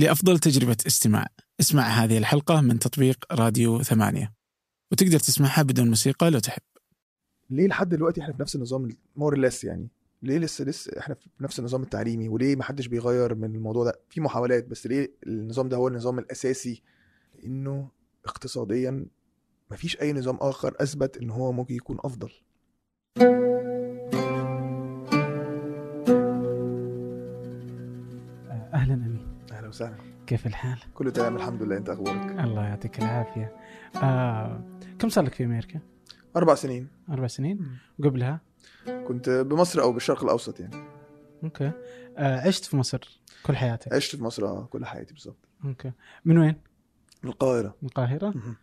لأفضل تجربة استماع. اسمع هذه الحلقة من تطبيق راديو ثمانية. وتقدر تسمعها بدون موسيقى لو تحب. ليه لحد دلوقتي إحنا في نفس النظام مور ليس يعني؟ ليه لسه لسه إحنا في نفس النظام التعليمي؟ وليه ما حدش بيغير من الموضوع ده؟ في محاولات بس ليه النظام ده هو النظام الأساسي؟ لأنه اقتصاديا مفيش أي نظام آخر أثبت إن هو ممكن يكون أفضل. أهلا أمين. أهلا وسهلا. كيف الحال؟ كله تمام الحمد لله. انت أخبارك؟ الله يعطيك العافية. آه، كم صار لك في أمريكا؟ أربع سنين. أربع سنين؟ قبلها؟ كنت بمصر أو بالشرق الأوسط يعني. Okay. آه، عشت في مصر كل حياتك؟ عشت في مصر آه، كل حياتي بالظبط Okay. من وين؟ من القاهرة. من القاهرة؟ مهم.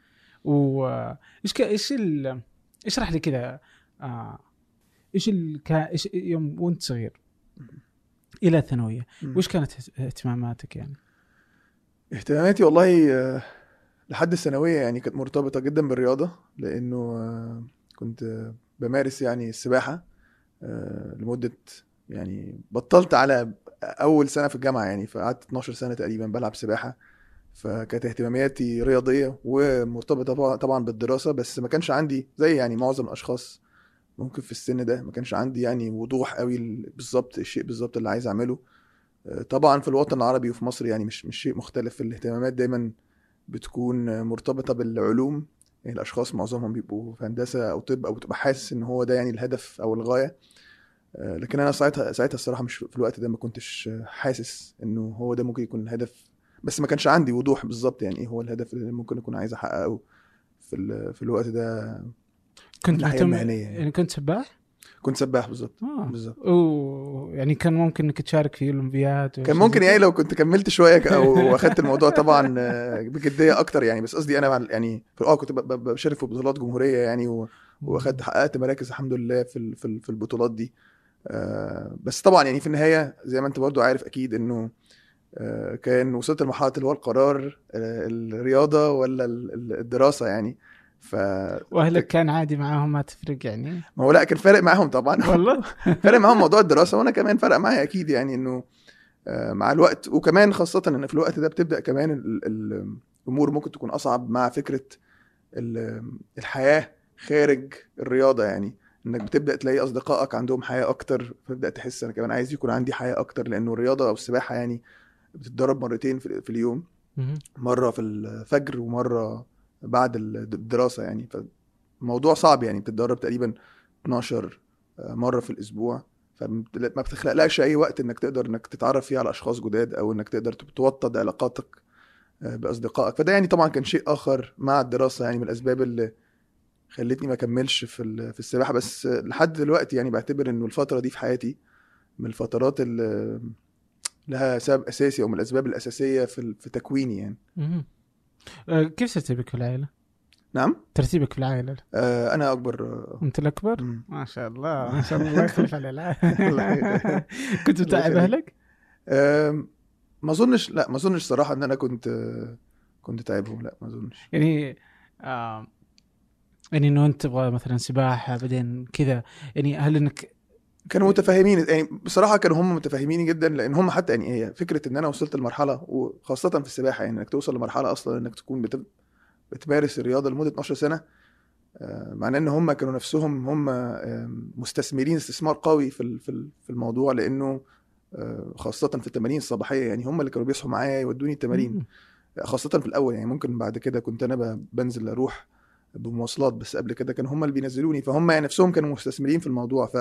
وايش ك... إيش ال... اشرح لي كذا؟ آه... إيش ال... ك... إيش يوم وأنت صغير؟ إلى الثانوية. وش كانت اهتماماتك يعني؟ اهتماماتي والله آه، لحد الثانوية يعني كانت مرتبطة جدا بالرياضة لأنه آه، كنت بمارس يعني السباحة آه، لمدة يعني بطلت على أول سنة في الجامعة يعني فقعدت 12 سنة تقريبا بلعب سباحة فكانت اهتماماتي رياضية ومرتبطة طبعا- طبعا بالدراسة بس ما كانش عندي زي يعني معظم الأشخاص ممكن في السن ده ما كانش عندي يعني وضوح قوي ال- بالظبط الشيء بالظبط اللي عايز أعمله. آه، طبعا في الوطن العربي وفي مصر يعني مش مش شيء مختلف. الاهتمامات دايما بتكون مرتبطة بالعلوم. يعني الأشخاص معظمهم بيبقوا في هندسة أو طب أو بتبقى حاسس إن هو ده يعني الهدف أو الغاية. آه، لكن أنا ساعتها ساعتها الصراحة مش في الوقت ده ما كنتش حاسس إنه هو ده ممكن يكون الهدف. بس ما كانش عندي وضوح بالظبط يعني إيه هو الهدف اللي ممكن أكون عايز أحققه في في الوقت ده. كنت مهتم يعني. كنت سباح؟ كنت سباح بالظبط آه. بالظبط و... يعني كان ممكن إنك تشارك في الأولمبياد كان ممكن يعني لو كنت كملت شوية أو أخدت الموضوع طبعا آه، بجدية أكتر يعني. بس قصدي أنا يعني في آه كنت بشارك في بطولات جمهورية يعني وأخدت حققت مراكز الحمد لله في في ال- في البطولات دي. آه، بس طبعا يعني في النهاية زي ما أنت برضو عارف أكيد إنه آه، كان وصلت لمرحلة اللي هو القرار آه، الرياضة ولا ال- ال- الدراسة يعني. ف وأهلك كان عادي معاهم ما تفرق يعني. ما هو لا كان فارق معاهم طبعا. والله. فارق معاهم موضوع الدراسة وأنا كمان فرق معايا أكيد يعني إنه آه، مع الوقت. وكمان خاصة إن في الوقت ده بتبدأ كمان ال- ال- الأمور ممكن تكون أصعب مع فكرة ال- الحياة خارج الرياضة يعني. إنك بتبدأ تلاقي أصدقائك عندهم حياة أكتر فتبدأ تحس أنا كمان عايز يكون عندي حياة أكتر لأنه الرياضة أو السباحة يعني بتتدرب مرتين في اليوم. مرة في الفجر ومرة بعد الدراسة يعني. فالموضوع صعب يعني بتتدرب تقريبا 12 مرة في الأسبوع. فما بتخلقلكش أي وقت إنك تقدر إنك تتعرف فيه على أشخاص جداد أو إنك تقدر توطد علاقاتك بأصدقائك. فده يعني طبعا كان شيء آخر مع الدراسة يعني من الأسباب اللي خلتني ما اكملش في في السباحة. بس لحد دلوقتي يعني بعتبر إنه الفترة دي في حياتي من الفترات اللي لها سبب أساسي أو من الأسباب الأساسية في في تكويني يعني. آه، كيف ترتيبك في العائلة؟ نعم ترتيبك في العائلة آه أنا أكبر آه، أنت الأكبر؟ مم. ما شاء الله ما شاء الله الله يخلف على العائله. كنت متعب. أهلك؟ ما أظنش لا ما أظنش صراحة إن أنا كنت آه، كنت تعبهم لا ما أظنش يعني آه يعني إنه أنت تبغى مثلا سباحة بعدين كذا يعني هل إنك كانوا متفاهمين يعني بصراحة كانوا هم متفاهمين جدا لأن هم حتى يعني هي فكرة إن أنا وصلت لمرحلة وخاصة في السباحة يعني إنك توصل لمرحلة أصلا إنك تكون بت... بتمارس الرياضة لمدة 12 سنة آه، معناه إن هم كانوا نفسهم هم مستثمرين استثمار قوي في في ال- في الموضوع لأنه آه، خاصة في التمارين الصباحية يعني هم اللي كانوا بيصحوا معايا يودوني التمارين. مم. خاصة في الأول يعني ممكن بعد كده كنت أنا ب- بنزل أروح بمواصلات بس قبل كده كانوا هم اللي بينزلوني فهم يعني نفسهم كانوا مستثمرين في الموضوع. ف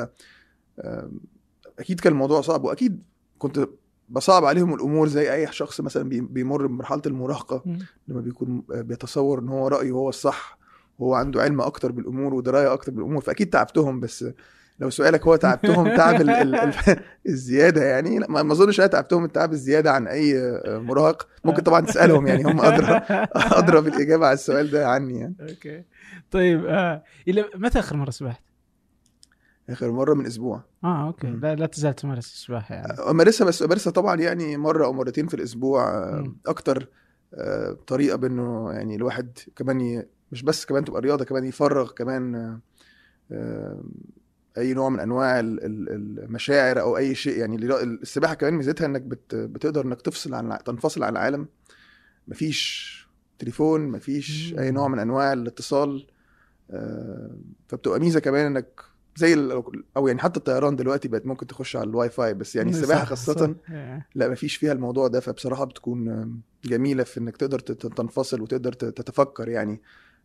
آم، أكيد كان الموضوع صعب وأكيد كنت بصعب عليهم الأمور زي أي شخص مثلا بي- بيمر بمرحلة المراهقة مم. لما بيكون بيتصور إن هو رأيه هو الصح وهو عنده علم أكتر بالأمور ودراية أكتر بالأمور فأكيد تعبتهم بس لو سؤالك هو تعبتهم تعب ال ال ال الزيادة يعني لا ما أظنش أنا تعبتهم التعب الزيادة عن أي آه، مراهق ممكن طبعا تسألهم يعني هم أدرى أدرى بالإجابة على السؤال ده عني يعني أوكي طيب آه إلى متى آخر مرة سبحت؟ آخر مرة من أسبوع آه Okay. لا, لا تزال تمارس السباحة يعني امارسها بس امارسها طبعا يعني مرة أو مرتين في الأسبوع آه،. أكتر آه، طريقة بإنه يعني الواحد كمان ي... مش بس كمان تبقى رياضة كمان يفرغ كمان آه، آه، أي نوع من أنواع ال- ال- المشاعر أو أي شيء يعني اللي- السباحة كمان ميزتها إنك بت بتقدر إنك تفصل عن تنفصل عن العالم مفيش تليفون مفيش. أي نوع من أنواع الاتصال آه، فبتبقى ميزة كمان إنك زي أو يعني حتى الطيران دلوقتي بقت ممكن تخش على الواي فاي بس يعني السباحة خاصة. لا مفيش فيها الموضوع ده فبصراحة بتكون جميلة في إنك تقدر تنفصل وتقدر تتفكر يعني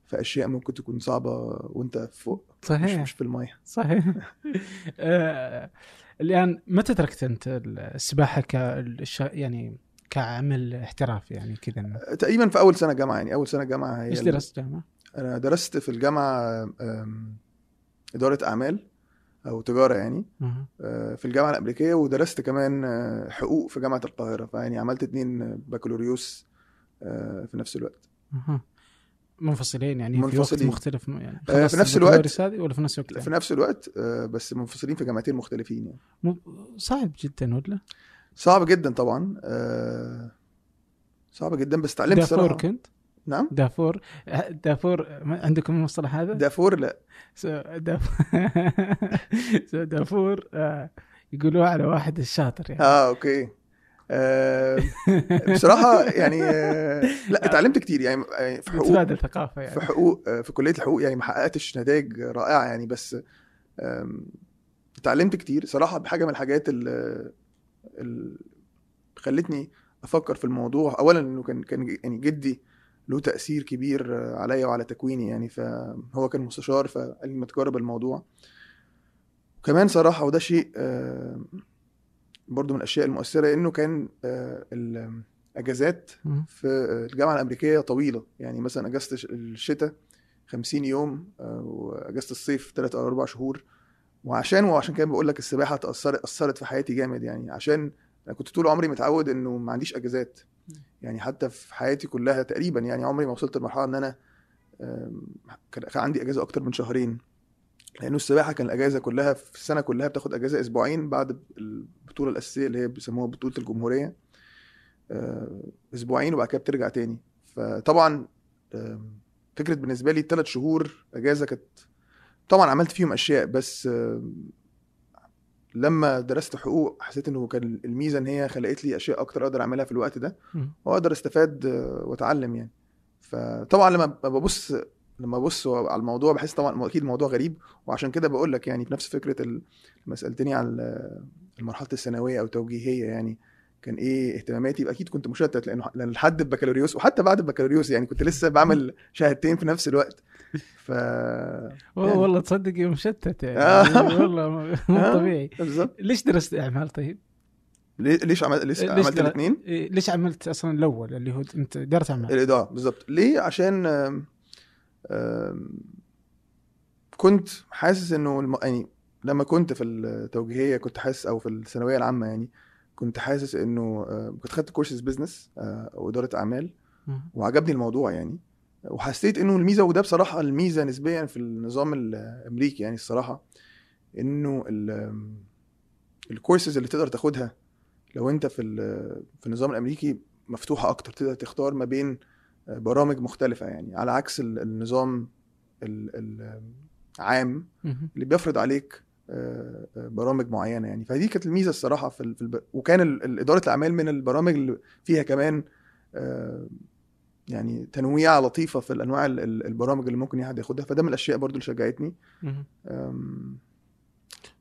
في أشياء ممكن تكون صعبة وأنت فوق مش, صحيح مش في المية صحيح آه، الان متى تركت أنت السباحة كالش... يعني كعمل احترافي يعني كذا إنه- تقريبا في أول سنة جامعة يعني أول سنة جامعة هي إيش درست جامعة؟ أنا درست في الجامعة إدارة أعمال أو تجارة يعني. أه، في الجامعة الأمريكية ودرست كمان أه، حقوق في جامعة القاهرة فيعني عملت اتنين بكالوريوس أه، في نفس الوقت. منفصلين يعني في وقت منفصلين. مختلف يعني آه، في نفس هذه ولا في نفس الوقت؟ في نفس الوقت بس منفصلين في جامعتين مختلفين يعني صعب جدا ولا؟ صعب جدا طبعا صعب جدا بس اتعلمت دافور صراحة كنت؟ نعم؟ دافور دافور عندكم المصطلح هذا؟ دافور لا. س- داف- س- دافور آه، يقولوها على واحد الشاطر يعني. آه أوكي. آه بصراحة يعني آه لا اتعلمت كتير. يعني آه، في حقوق تبادل ثقافة يعني. في حقوق في كلية الحقوق يعني ما حققتش نتائج رائعة يعني بس اتعلمت كتير. صراحة بحاجة من الحاجات اللي خلتني أفكر في الموضوع. اولا إنه كان كان يعني جدي له تأثير كبير عليا وعلى تكويني يعني فهو كان مستشار فقال لي ما تجرب الموضوع. وكمان صراحة وده شيء آه، برضو من الأشياء المؤثرة إنه كان آه، الأجازات. في الجامعة الأمريكية طويلة. يعني مثلا أجازة الش- الشتاء 50 يوم آه، وأجازة الصيف 3 أو 4 شهور. وعشان وعشان كده بقول لك السباحة تاثرت أثرت في حياتي جامد يعني. عشان أنا كنت طول عمري متعود إنه ما عنديش أجازات. يعني حتى في حياتي كلها تقريبا يعني عمري ما وصلت لمرحلة إن أنا كان عندي إجازة أكتر من شهرين. لأنه السباحة كان الأجازة كلها في السنة كلها بتاخد أجازة أسبوعين بعد البطولة الأساسية اللي هي بيسموها بطولة الجمهورية. آه، أسبوعين وبعد كده بترجع تاني. فطبعا فكرة بالنسبة لي الثلاث شهور أجازة كانت طبعا عملت فيهم أشياء بس لما درست حقوق حسيت إنه كان الميزة إن هي خلقت لي أشياء أكتر أقدر أعملها في الوقت ده. وأقدر أستفاد وأتعلم يعني فطبعا لما ببص لما أبص على الموضوع بحس طبعا أكيد الموضوع غريب وعشان كده بقول لك يعني في نفس فكرة لما سألتني عن مرحله الثانوية أو توجيهيه يعني كان إيه اهتماماتي يبقى أكيد كنت مشتت لأنه لأن لحد البكالوريوس وحتى بعد البكالوريوس يعني كنت لسه بعمل شهادتين في نفس الوقت ف والله والله تصدق يوم مشتت يعني آه. والله مو آه. طبيعي بالظبط ليش درست إعمال طيب؟ ليش عملت ليش ليش عملت الاثنين إيه، ليش عملت أصلا الأول اللي هو أنت اداره إعمال؟ الإضاءة بالظبط ليه عشان آم، آم، كنت حاسس إنه الم... يعني لما كنت في التوجيهية كنت حاسس أو في الثانوية العامة يعني كنت حاسس إنه آه، كنت خدت courses business أو ادارة أعمال. وعجبني الموضوع يعني وحسيت إنه الميزة وده بصراحة الميزة نسبيا في النظام الأمريكي يعني الصراحة إنه ال- الكورسز اللي تقدر تاخدها لو أنت في في النظام الأمريكي مفتوحة أكتر تقدر تختار ما بين برامج مختلفة يعني على عكس ال- النظام ال- العام. اللي بيفرض عليك آه، آه، برامج معينة يعني. فدي كانت الميزة الصراحة في ال- في الب... وكان ال- ال- إدارة الأعمال من البرامج اللي فيها كمان آه، يعني تنويع لطيفة في الأنواع ال- ال- البرامج اللي ممكن حد ياخدها. فده من الأشياء برضو اللي شجعتني. آم،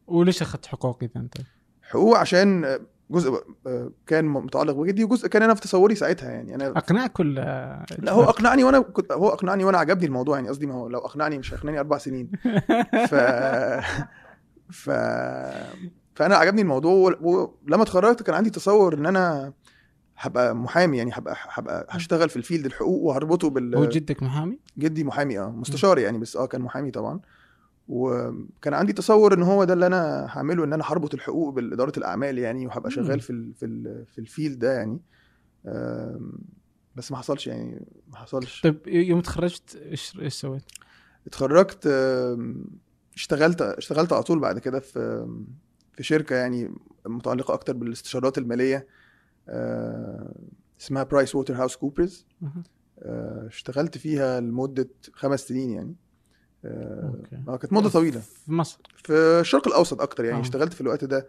وليش أخذت حقوق إذا أنت؟ حقوق عشان جزء آه، كان متعلق بجدي وجزء كان أنا في تصوري ساعتها يعني. أنا اقنعك ولا لا هو أقنعني وأنا كنت هو أقنعني وأنا عجبني الموضوع يعني. قصدي ما هو لو أقنعني مش هيقنعني أربع سنين. ف ف فأنا عجبني الموضوع ولما اتخرجت كان عندي تصور إن أنا هبقى محامي يعني هبقى هبقى هشتغل في ال field الحقوق وهربطه بال هو جدك محامي؟ جدي محامي آه مستشار يعني بس آه كان محامي طبعا وكان عندي تصور إن هو ده اللي أنا هعمله إن أنا هربط الحقوق بإدارة الأعمال يعني وهبقى. شغال في ال في ال في ال field ده يعني بس ما حصلش يعني ما حصلش طيب يوم تخرجت إيش إيش سويت؟ اتخرجت اشتغلت اشتغلت على طول بعد كده في في شركة يعني متعلقة أكتر بالاستشارات المالية آه، اسمها برايس ووتر هاوس كوبرز. اشتغلت فيها لمدة خمس سنين يعني. آه آه، كانت مدة طويلة. في مصر؟ في الشرق الأوسط أكتر يعني. آه. اشتغلت في الوقت ده.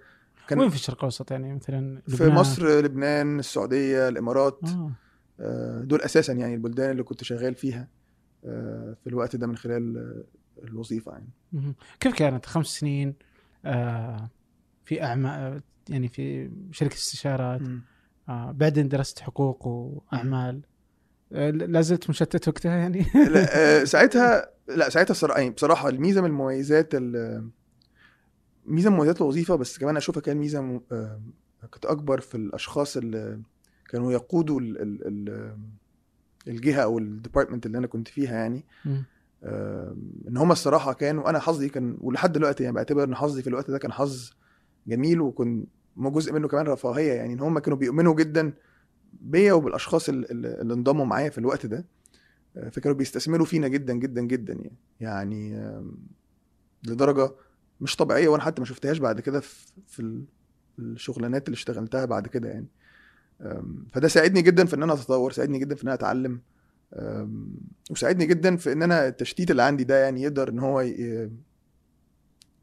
كان وين في الشرق الأوسط يعني؟ مثلا في لبنان؟ مصر لبنان السعودية الإمارات. آه، دول أساسا يعني البلدان اللي كنت شغال فيها في الوقت ده من خلال الوظيفة يعني. كيف كانت خمس سنين؟ آه في اعمال يعني في شركة استشارات. آه بعدين درست حقوق وأعمال. آه لا زلت مشتت وقتها يعني؟ لا آه، ساعتها لا ساعتها يعني بصراحة الميزة من المميزات ال- ميزة من مميزات الوظيفة بس كمان أشوفها كان ميزة م- كانت أكبر في الأشخاص اللي كانوا يقودوا ال ال ال الجهة أو الديبارتمنت اللي أنا كنت فيها يعني. مم. إن هم الصراحة كانوا أنا حظي كان ولحد دلوقتي يعني بعتبر إن حظي في الوقت ده كان حظ جميل مو جزء منه كمان رفاهية يعني إن هم كانوا بيؤمنوا جدا بيا وبالأشخاص ال- ال- اللي انضموا معايا في الوقت ده آه، فكانوا بيستثمروا فينا جدا جدا جدا يعني. يعني لدرجة مش طبيعية وأنا حتى ما شفتهاش بعد كده في في ال- الشغلانات اللي اشتغلتها بعد كده يعني. فده ساعدني جدا في إن أنا أتطور ساعدني جدا في إن أنا أتعلم. وساعدني جدا في إن أنا التشتيت اللي عندي ده يعني يقدر إن هو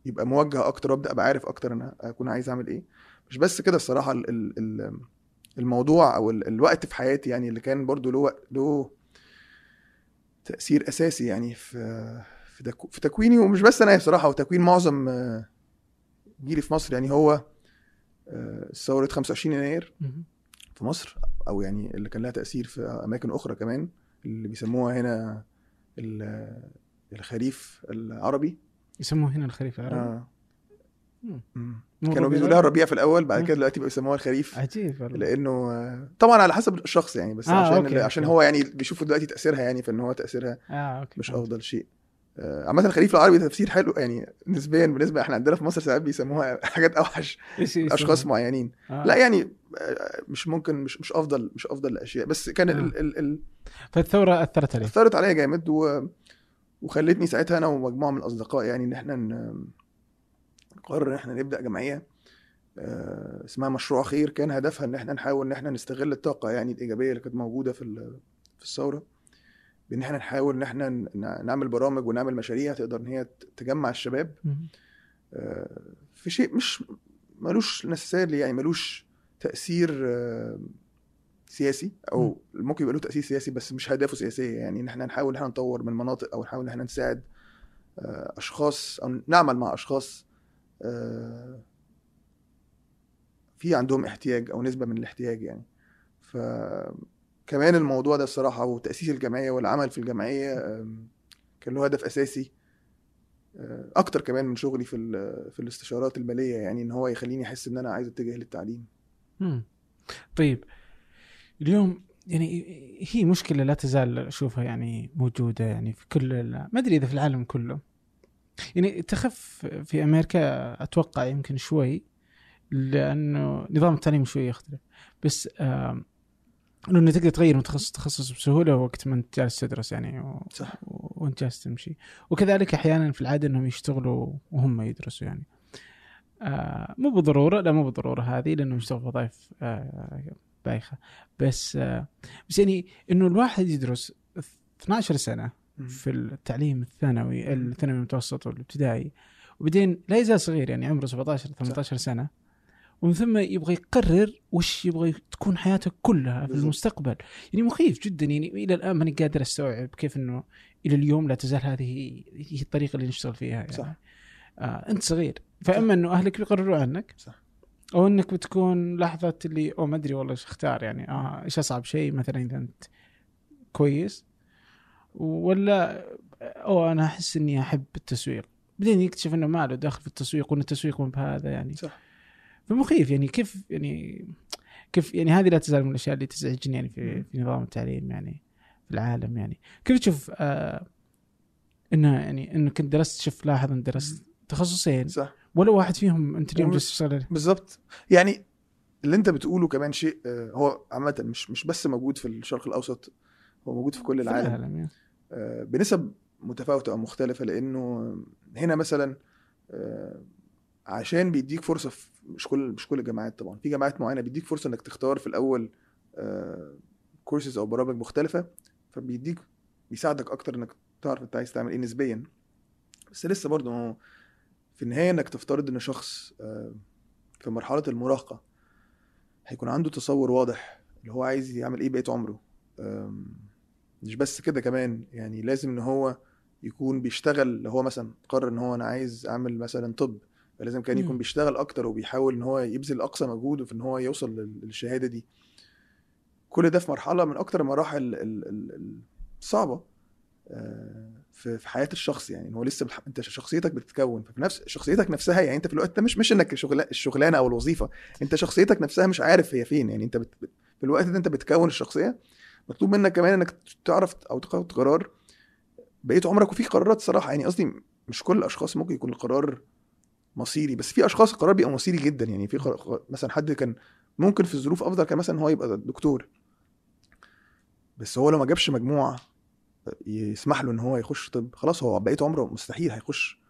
يبقى موجه أكتر وأبدأ أبقى عارف أكتر أنا أكون عايز أعمل إيه. مش بس كده الصراحة ال ال ال الموضوع أو ال- الوقت في حياتي يعني اللي كان برضو له له تأثير أساسي يعني في في, تكو في تكويني. ومش بس أنا بصراحه وتكوين معظم آه، جيلي في مصر يعني هو آه، ثورة 25 يناير. في مصر. أو يعني اللي كان لها تأثير في أماكن أخرى كمان. اللي بيسموها هنا ال- الخريف العربي. يسموه هنا الخريف العربي؟ آه. مم. كانوا ربيع بيقولوها الربيع في الأول بعد. كده دلوقتي بقوا يسموها الخريف. عجيب والله. لأنه آه، طبعا على حسب الشخص يعني بس آه، عشان okay، عشان okay. هو يعني بيشوفوا دلوقتي تأثيرها يعني فإن هو تأثيرها آه okay مش أفضل شيء. آه، عامة الخريف العربي تفسير حلو يعني نسبيا بالنسبة إحنا عندنا في مصر ساعات بيسموها حاجات أوحش إيش يسموه؟ أشخاص معينين آه. لا يعني آه، مش ممكن مش مش أفضل مش أفضل الأشياء بس كان آه. ال ال ال فالثورة أثرت عليك أثرت عليا جامد و... وخلتني ساعتها أنا ومجموعة من الأصدقاء يعني إن إحنا. نقرر إن إحنا نبدأ جمعية آه، اسمها مشروع خير كان هدفها إن إحنا نحاول إن إحنا نستغل الطاقة يعني الإيجابية اللي كانت موجودة في في الثورة بإن إحنا نحاول إن إحنا نعمل برامج ونعمل مشاريع تقدر إن هي تجمع الشباب. آه، في شيء مش ملوش نسالي يعني ملوش تأثير آه، سياسي أو ممكن يبقى له تأثير سياسي بس مش اهدافه سياسية. يعني إن إحنا نحاول إن إحنا نطور من مناطق أو نحاول إن إحنا نساعد آه، أشخاص أو نعمل مع أشخاص في عندهم احتياج أو نسبة من الاحتياج يعني. ف كمان الموضوع ده الصراحة وتاسيس الجمعية والعمل في الجمعية كان له هدف أساسي آه، أكتر كمان من شغلي في في الاستشارات المالية يعني إن هو يخليني أحس إن أنا عايز أتجه للتعليم. طيب اليوم يعني هي مشكلة لا تزال أشوفها يعني موجودة يعني في كل ما أدري إذا في العالم كله. يعني تخف في أمريكا أتوقع يمكن شوي لأنه نظام التعليم شوي يختلف. بس آم، إنه انك تقدر تغير من تخصص بسهولة وقت ما أنت جالس تدرس يعني و... صح. وأنت جالس تمشي. وكذلك أحيانا في العادة إنهم يشتغلوا وهم يدرسوا يعني. آه مو بالضرورة لا مو بالضرورة هذه لأنهم يشتغلوا في وظائف آه بايخة. بس آه بس يعني إنه الواحد يدرس 12 سنة في التعليم الثانوي الثانوي المتوسط والابتدائي وبعدين لا يزال صغير يعني عمره 17 18 سنة. ومن ثم يبغى يقرر وش يبغى تكون حياته كلها في. المستقبل. يعني مخيف جدا. يعني إلى الآن ماني قادر أستوعب كيف إنه إلى اليوم لا تزال هذه هي الطريقة اللي نشتغل فيها يعني. صح. آه أنت صغير. فأما إنه أهلك بيقرروا عنك؟ صح. أو إنك بتكون لحظة اللي أو ما أدري والله إيش أختار يعني. آه إيش أصعب شيء؟ مثلا إذا أنت كويس. ولا أو أنا أحس إني أحب التسويق. بعدين يكتشف إنه ما له دخل في التسويق وإن التسويق مو بهذا يعني. صح. فمخيف يعني كيف يعني كيف يعني هذه لا تزال من الأشياء اللي تزعجني يعني في. في نظام التعليم يعني في العالم يعني. كيف تشوف آه انه يعني انه كنت درست شوف لاحظ ان درست تخصصين صح. ولا واحد فيهم أنت اليوم وم- جالس بالظبط يعني اللي أنت بتقوله كمان شيء آه، هو عامة مش مش بس موجود في الشرق الأوسط هو موجود في كل العالم. العالم يعني. آه، بنسب متفاوتة أو مختلفة لأنه هنا مثلا آه، عشان بيديك فرصة في مش كل مش كل الجامعات طبعا. في جامعات معينة بيديك فرصة إنك تختار في الأول كورسز أو برامج مختلفة فبيديك بيساعدك أكتر إنك تعرف أنت عايز تعمل إيه نسبيا. بس لسه برضه هو في النهاية إنك تفترض إن شخص آه، في مرحلة المراهقة هيكون عنده تصور واضح اللي هو عايز يعمل إيه بقية عمره. مش بس كده كمان يعني لازم إن هو يكون بيشتغل لو هو مثلا قرر إن هو أنا عايز أعمل مثلا طب. فلازم كان يكون. بيشتغل أكتر وبيحاول إن هو يبذل أقصى مجهوده في إن هو يوصل لل- للشهادة دي كل ده في مرحلة من أكتر المراحل ال- ال- ال- الصعبه آه، في في حياة الشخص يعني هو لسه. أنت شخصيتك بتتكون ففي نفس شخصيتك نفسها يعني أنت في الوقت ده مش مش إنك شغل... الشغلانة أو الوظيفة أنت شخصيتك نفسها مش عارف هي فين يعني أنت بت... بت- في الوقت ده أنت بتكون الشخصية مطلوب منك كمان إنك تعرف أو تاخد قرار بقيت عمرك وفي قرارات صراحة يعني قصدي مش كل الأشخاص ممكن يكون القرار مصيري بس في أشخاص القرار بيبقى مصيري جدا. يعني في مثلا حد كان ممكن في الظروف أفضل كان مثلا هو يبقى دكتور. بس هو لو ما جابش مجموع يسمح له إن هو يخش طب خلاص هو بقيت عمره مستحيل هيخش.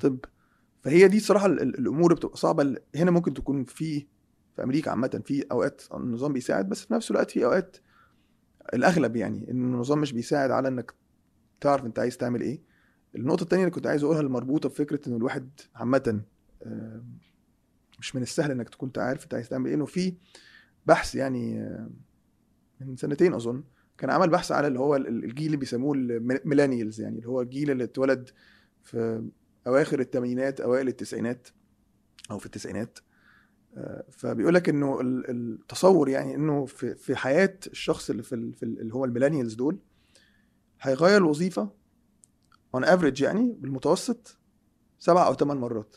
طب. فهي دي صراحة ال- ال- الأمور بتبقى صعبة. هنا ممكن تكون في في أمريكا عامة في أوقات النظام بيساعد بس في نفس الوقت في أوقات الأغلب يعني إن النظام مش بيساعد على إنك تعرف أنت عايز تعمل إيه. النقطة التانية اللي كنت عايز أقولها المربوطة بفكرة ان الواحد عامة مش من السهل إنك تكون عارف أنت عايز تعمل إيه إنه في بحث يعني من سنتين أظن كان عمل بحث على اللي هو ال- الجيل اللي بيسموه الميلانيالز يعني اللي هو الجيل اللي اتولد في أواخر الثمانينات أوائل التسعينات أو في التسعينات. آه، فبيقول لك إنه ال- التصور يعني إنه في حياة الشخص اللي في ال- في ال- اللي هو ال millennials دول هيغير الوظيفة on average يعني بالمتوسط سبع أو ثمان مرات.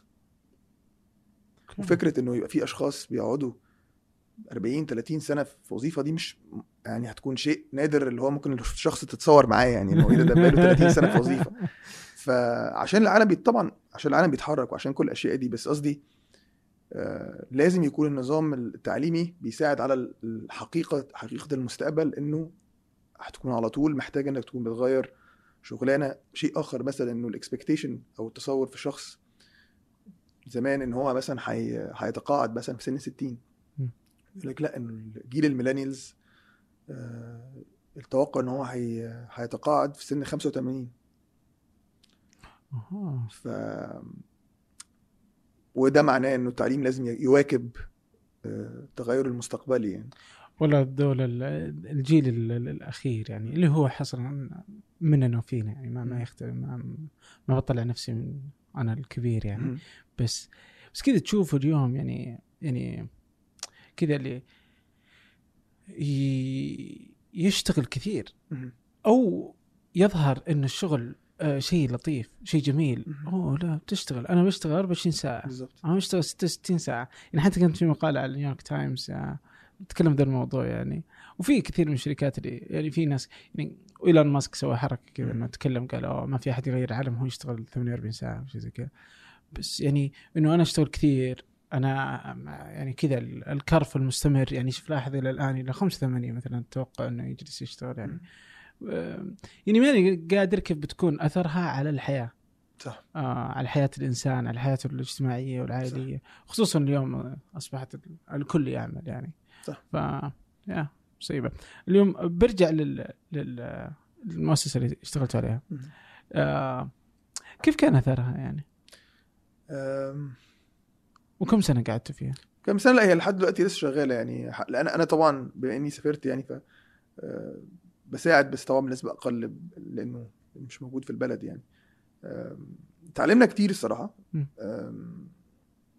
وفكرة إنه يبقى في أشخاص بيقعدوا 40 30 سنة في وظيفة دي مش يعني هتكون شيء نادر اللي هو ممكن الشخص تتصور معاه يعني إنه إيه ده بقاله 30 سنة في وظيفة. فعشان العالم طبعا عشان العالم بيتحرك وعشان كل الأشياء دي بس قصدي آه، لازم يكون النظام التعليمي بيساعد على الحقيقة حقيقة المستقبل إنه هتكون على طول محتاج إنك تكون بتغير شغلانة شيء آخر مثلا إنه ال expectation أو التصور في شخص زمان إن هو مثلا هي- هيتقاعد مثلا في سن 60 مم. يقول لك لا انه جيل ال millennials آه، التوقع إن هو هي- هيتقاعد في سن 85 أها. ف وده معناه إنه التعليم لازم يواكب آه، التغير المستقبلي يعني ولا الدول ال- الجيل ال- ال- الأخير يعني اللي هو حصل مننا وفينا يعني ما ما. يختلف ما, ما بطلع نفسي من أنا الكبير يعني. بس بس كذا تشوف اليوم يعني يعني كذا اللي يشتغل كثير. أو يظهر إن الشغل آه، شيء لطيف شيء جميل. أوه لا بتشتغل أنا بشتغل 24 ساعة بالظبط أنا بشتغل 66 ساعة يعني حتى كانت في مقالة على نيويورك تايمز آه، تكلم ذا الموضوع يعني. وفي كثير من الشركات اللي يعني في ناس يعني إيلون ماسك سوى حركة كذا إنه تكلم قال أوه ما في أحد يغير العالم هو يشتغل 48 ساعة أو شيء زي كذا. بس يعني إنه أنا أشتغل كثير أنا يعني كذا ال- الكرف المستمر يعني شوف لاحظ إلى الآن إلى 5 8 مثلا أتوقع إنه يجلس يشتغل يعني. يعني ماني قادر كيف بتكون أثرها على الحياة. صح. آه على حياة الإنسان على حياته الاجتماعية والعائلية خصوصا اليوم ال- الكل يعمل يعني. صح. ف يا مصيبة اليوم برجع لل... لل... اللي اشتغلت عليها. آه كيف كان أثرها يعني؟ آم، وكم سنة قعدت فيها؟ كم سنة؟ لا هي لحد دلوقتي لسه شغالة يعني. لأن أنا طبعا بما إني سافرت يعني ف آه، بساعد بس طبعا بنسبة أقل لأنه مش موجود في البلد يعني. آم، اتعلمنا كتير الصراحة.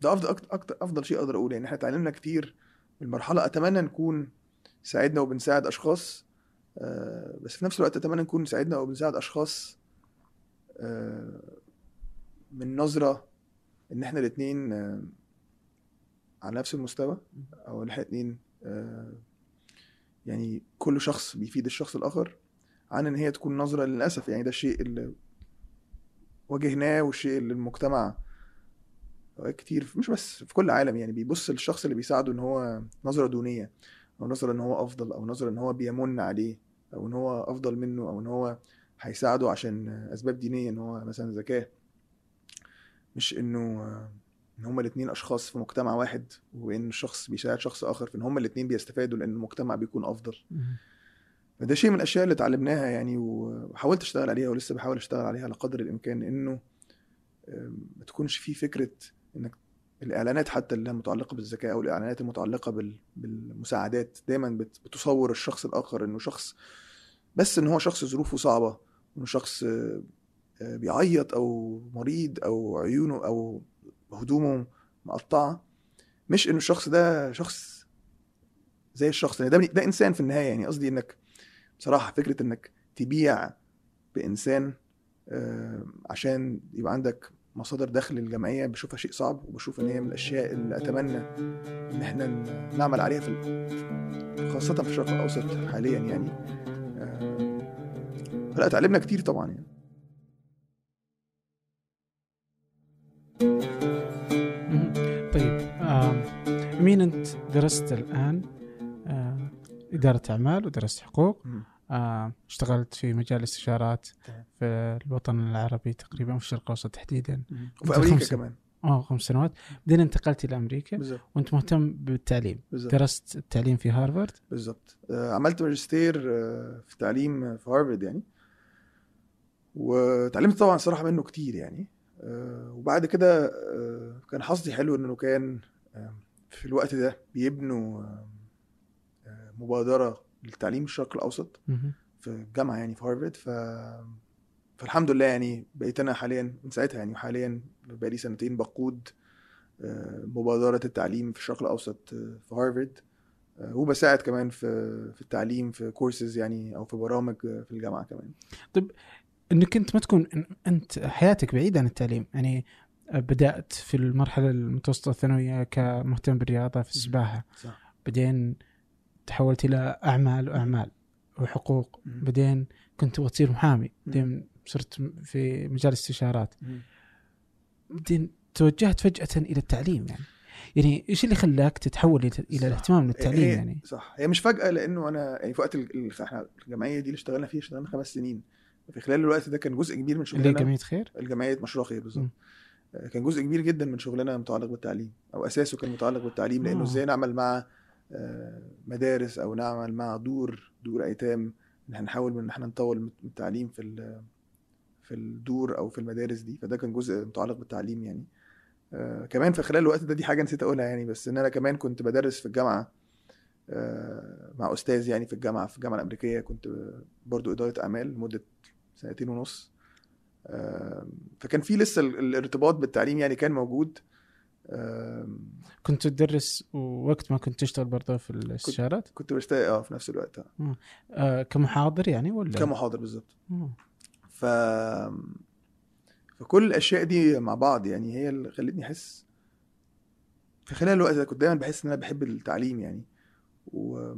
ده افضل أكتر أفضل شيء أقدر أقوله يعني. إحنا اتعلمنا كتير المرحلة أتمنى نكون ساعدنا وبنساعد أشخاص آه، بس في نفس الوقت أتمنى نكون ساعدنا وبنساعد أشخاص آه، من نظرة إن إحنا الاثنين على نفس المستوى أو إن إحنا الاثنين يعني كل شخص بيفيد الشخص الآخر عن إن هي تكون نظرة للأسف يعني ده الشيء اللي واجهناه والشيء اللي المجتمع كتير مش بس في كل عالم يعني بيبص للشخص اللي بيساعده إن هو نظرة دونية أو نظرة إن هو أفضل أو نظرة إن هو بيمن عليه أو إن هو أفضل منه أو إن هو هيساعده عشان أسباب دينية إن هو مثلا ذكاه مش إنه إن هما الاثنين أشخاص في مجتمع واحد وإن الشخص بيساعد شخص آخر فان هما الاثنين بيستفادوا لأن المجتمع بيكون أفضل. فده شيء من الأشياء اللي اتعلمناها يعني وحاولت أشتغل عليها ولسه بحاول أشتغل عليها على قدر الإمكان إنه ما تكونش فيه فكرة إنك الإعلانات حتى اللي متعلقة بالذكاء أو الإعلانات المتعلقة بال- بالمساعدات دايما بت- بتصور الشخص الآخر إنه شخص بس إن هو شخص ظروفه صعبة إنه شخص آه، بيعيط أو مريض أو عيونه أو هدومه مقطعة مش إنه الشخص ده شخص زي الشخص ده ده إنسان في النهاية يعني. قصدي إنك بصراحة فكرة إنك تبيع بإنسان آه، عشان يبقى عندك مصادر دخل للجمعيه بشوفها شيء صعب وبشوف إن هي من الأشياء اللي أتمنى إن إحنا نعمل عليها في خاصة في الشرق الأوسط حاليا يعني. آه، لا اتعلمنا كتير طبعا يعني. طيب آم، امين أنت درست الآن؟ آه، إدارة أعمال ودرست حقوق. آه، اشتغلت في مجال الاستشارات. في الوطن العربي تقريبا في الشرق الأوسط تحديدا. وفي أمريكا خمسة. كمان. آه خمس سنوات. بعدين انتقلت إلى أمريكا بالظبط وأنت مهتم بالتعليم. بالظبط درست التعليم في هارفارد. بالظبط آه، عملت ماجستير آه، في تعليم في هارفارد يعني. وتعلمت طبعا صراحة منه كتير يعني. آه، وبعد كده آه، كان حظي حلو إنه كان آه، في الوقت ده بيبنوا آه، آه، مبادرة للتعليم الشرق الأوسط. في الجامعة يعني في هارفارد. ف فالحمد لله يعني بقيت أنا حاليا من ساعتها يعني حاليا بقالي سنتين بقود آه، مبادرة التعليم في الشرق الأوسط آه، في هارفارد آه، وبساعد كمان في في التعليم في كورسز يعني أو في برامج في الجامعة كمان. إنك أنت ما تكون أنت حياتك بعيدة عن التعليم يعني بدأت في المرحلة المتوسطة الثانوية كمهتم بالرياضة في السباحة صح. بعدين تحولت إلى أعمال وأعمال وحقوق. بعدين كنت تبغى تصير محامي بعدين صرت في مجال الاستشارات بعدين توجهت فجأة إلى التعليم يعني. يعني إيش اللي خلاك تتحول إلى. الاهتمام بالتعليم هي يعني؟ صح. هي مش فجأة لأنه أنا يعني في وقت إحنا الجمعية دي اللي اشتغلنا فيها اشتغلنا خمس سنين. في خلال الوقت ده كان جزء كبير من اللي شغلنا. جمعية خير؟ الجمعية مشروع خير بالظبط. آه، كان جزء كبير جدا من شغلنا متعلق بالتعليم أو أساسه كان متعلق بالتعليم لأنه آه. إزاي نعمل مع مدارس أو نعمل مع دور دور أيتام إن إحنا نحاول إن إحنا نطور من التعليم في في الدور أو في المدارس دي. فده كان جزء متعلق بالتعليم يعني. آه، كمان في خلال الوقت ده دي حاجة نسيت أقولها يعني بس إن أنا كمان كنت بدرس في الجامعة آه، مع أستاذ يعني في الجامعة في الجامعة الأمريكية. كنت برضو إدارة أعمال لمدة سنتين ونص. آم، فكان في لسه ال- الارتباط بالتعليم يعني كان موجود. كنت تدرس ووقت ما كنت تشتغل برضه في الاستشارات كنت بشتغل آه في نفس الوقت آه. آه كمحاضر يعني ولا كمحاضر بالظبط آه. ف فكل الأشياء دي مع بعض يعني هي اللي خلتني أحس في خلال الوقت ده كنت دايما بحس إن أنا بحب التعليم يعني و...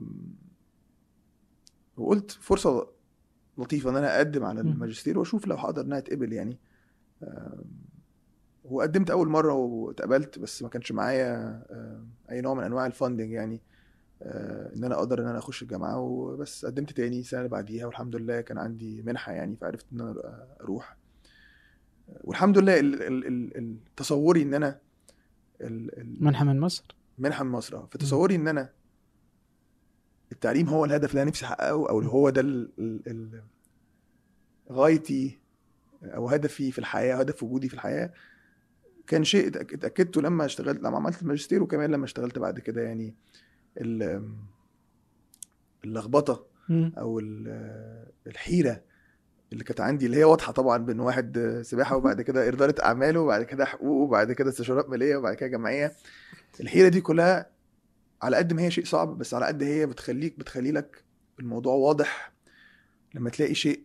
وقلت فرصة لطيفة إن أنا أقدم على. الماجستير وأشوف لو هقدر انها أتقبل يعني آم، وقدمت أول مرة واتقبلت بس ما كانش معايا آم، أي نوع من أنواع الفاندنج يعني آه، إن أنا أقدر إن أنا أخش الجامعة وبس. قدمت تاني السنة اللي بعديها والحمد لله كان عندي منحة يعني فعرفت إن أنا أروح. والحمد لله تصوري إن أنا منحة من مصر؟ منحة من مصر آه. فتصوري إن أنا التعليم هو الهدف اللي أنا نفسي أحققه أو هو ده ال- ال- ال- غايتي أو هدفي في الحياة هدف وجودي في الحياة. كان شيء اتأكدته لما اشتغلت لما عملت الماجستير وكمان لما اشتغلت بعد كده يعني ال- اللخبطة. أو ال- الحيرة اللي كانت عندي اللي هي واضحة طبعا بين واحد سباحة وبعد كده إدارة أعماله وبعد كده حقوق وبعد كده استشارات مالية وبعد كده جمعية الحيرة دي كلها على قد ما هي شيء صعب بس على قد هي بتخليك بتخلي لك الموضوع واضح لما تلاقي شيء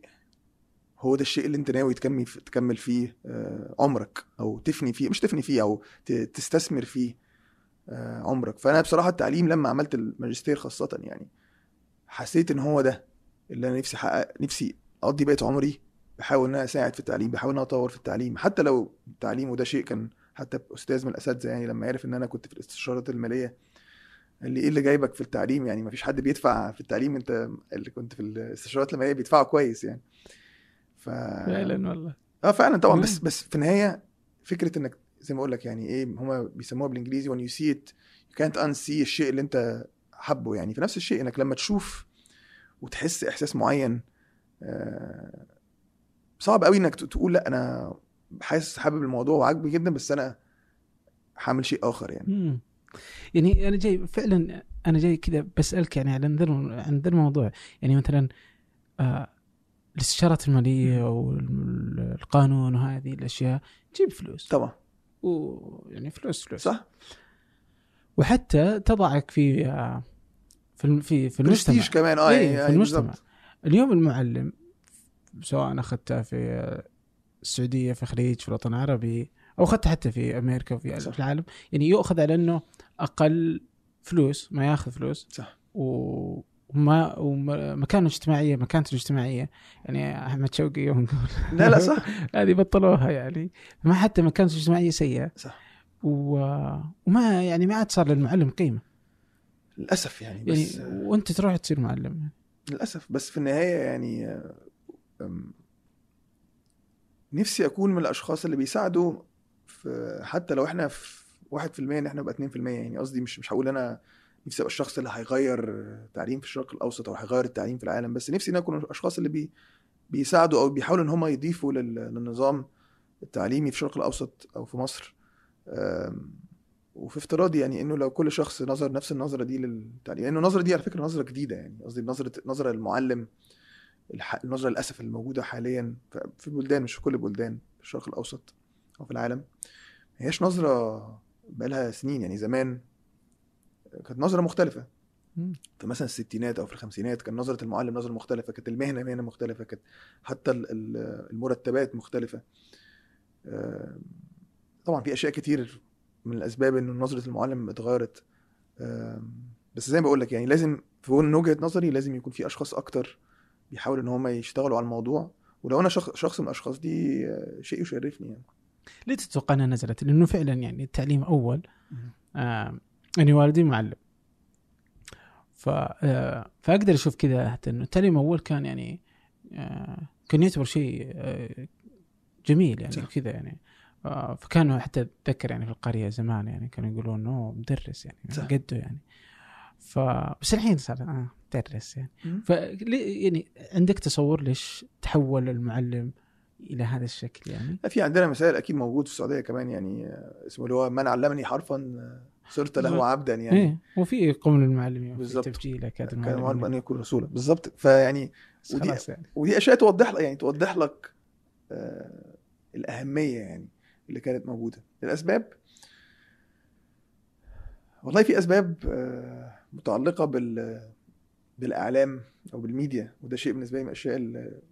هو ده الشيء اللي انت ناوي تكمل تكمل فيه آه، عمرك أو تفني فيه مش تفني فيه أو تستثمر فيه آه، عمرك. فأنا بصراحة التعليم لما عملت الماجستير خاصة يعني حسيت إن هو ده اللي أنا نفسي أحقق نفسي أقضي بقيت عمري بحاول إن أنا أساعد في التعليم بحاول إن أنا أطور في التعليم. حتى لو التعليم وده شيء كان حتى أستاذ من الأساتذة يعني لما عرف إن أنا كنت في الاستشارات المالية قال لي إيه اللي جايبك في التعليم؟ يعني ما فيش حد بيدفع في التعليم أنت اللي كنت في الاستشارات المالية بيدفعوا كويس يعني. ف فعلا والله. آه فعلا طبعا. مم. بس بس في النهاية فكرة إنك زي ما أقول لك يعني إيه هما بيسموها بالإنجليزي when you see it you can't unsee الشيء اللي أنت حبه يعني. في نفس الشيء إنك لما تشوف وتحس إحساس معين آه، صعب قوي إنك تقول لأ أنا حاسس حابب الموضوع وعاجبي جدا بس أنا حامل شيء آخر يعني. مم. يعني أنا جاي فعلا أنا جاي كذا بسألك يعني عن ذا عن ذا الموضوع. يعني مثلا آه الاستشارات المالية والقانون وهذه الأشياء تجيب فلوس. طبعا ويعني فلوس فلوس. صح. وحتى تضعك في في في في المجتمع. كمان. آه إيه، يعني في المجتمع. بالظبط. اليوم المعلم سواء أخذته في السعودية في الخليج في الوطن العربي أو أخذته حتى في أمريكا وفي صح. في العالم يعني يؤخذ على إنه أقل فلوس ما ياخذ فلوس. صح. و- وما ومكانه اجتماعية مكانته الاجتماعية. يعني أحمد شوقي يوم لا لا صح. هذه بطلوها يعني. ما حتى مكانته الاجتماعية سيئة. صح. و... وما يعني ما عاد صار للمعلم قيمة. للأسف يعني يعني بس وأنت تروح تصير معلم. للأسف. بس في النهاية يعني نفسي أكون من الأشخاص اللي بيساعدوا في حتى لو إحنا في 1% إن إحنا نبقى 2% يعني. قصدي مش مش هقول أنا نفسي أبقى الشخص اللي هيغير التعليم في الشرق الأوسط أو هيغير التعليم في العالم بس نفسي إن أكون الأشخاص اللي بي بيساعدوا أو بيحاولوا إن هم يضيفوا لل- للنظام التعليمي في الشرق الأوسط أو في مصر. وفي افتراضي يعني إنه لو كل شخص نظر نفس النظرة دي للتعليم لأنه النظرة دي على فكرة نظرة جديدة يعني قصدي نظرة نظرة المعلم النظرة للأسف الموجودة حاليا في بلدان مش في كل البلدان في الشرق الأوسط أو في العالم. ما هياش نظرة بقالها سنين يعني زمان كانت نظرة مختلفة. في مثلا الستينات أو في الخمسينات كان نظرة المعلم نظرة مختلفة كانت المهنة مهنة مختلفة كانت حتى ال- ال- المرتبات مختلفة. طبعا في أشياء كتير من الأسباب إن نظرة المعلم اتغيرت. بس زي ما بقول لك يعني لازم في وجهة نظري لازم يكون في أشخاص أكتر بيحاولوا إن هم يشتغلوا على الموضوع. ولو أنا شخص شخص من الأشخاص دي آه، شيء يشرفني يعني. ليه تتوقع إنها نزلت؟ لأنه فعلا يعني التعليم أول. آه يعني والدي معلم ف آه فأقدر أشوف كذا حتى إنه التعليم اول كان يعني آه كان يعتبر شيء آه جميل يعني. كذا يعني فكانوا حتى أتذكر يعني في القرية زمان يعني كانوا يقولون إنه مدرس يعني. قده يعني ف بس الحين صار آه مدرس يعني. ف يعني عندك تصور ليش تحول المعلم إلى هذا الشكل يعني؟ في عندنا مثال أكيد موجود في السعودية كمان يعني اسمه اللي هو من علمني حرفا صرت له. عبدا يعني. إيه وفي قوم المعلمين بالظبط. تبجيل كان معلم المعلمين. أن يكون رسولا. بالظبط فيعني ودي- يعني. ودي أشياء توضح لك يعني توضح لك آه، الأهمية يعني اللي كانت موجودة. الأسباب؟ والله في أسباب آه، متعلقة بال بالإعلام أو بالميديا وده شيء بالنسبة لي من الأشياء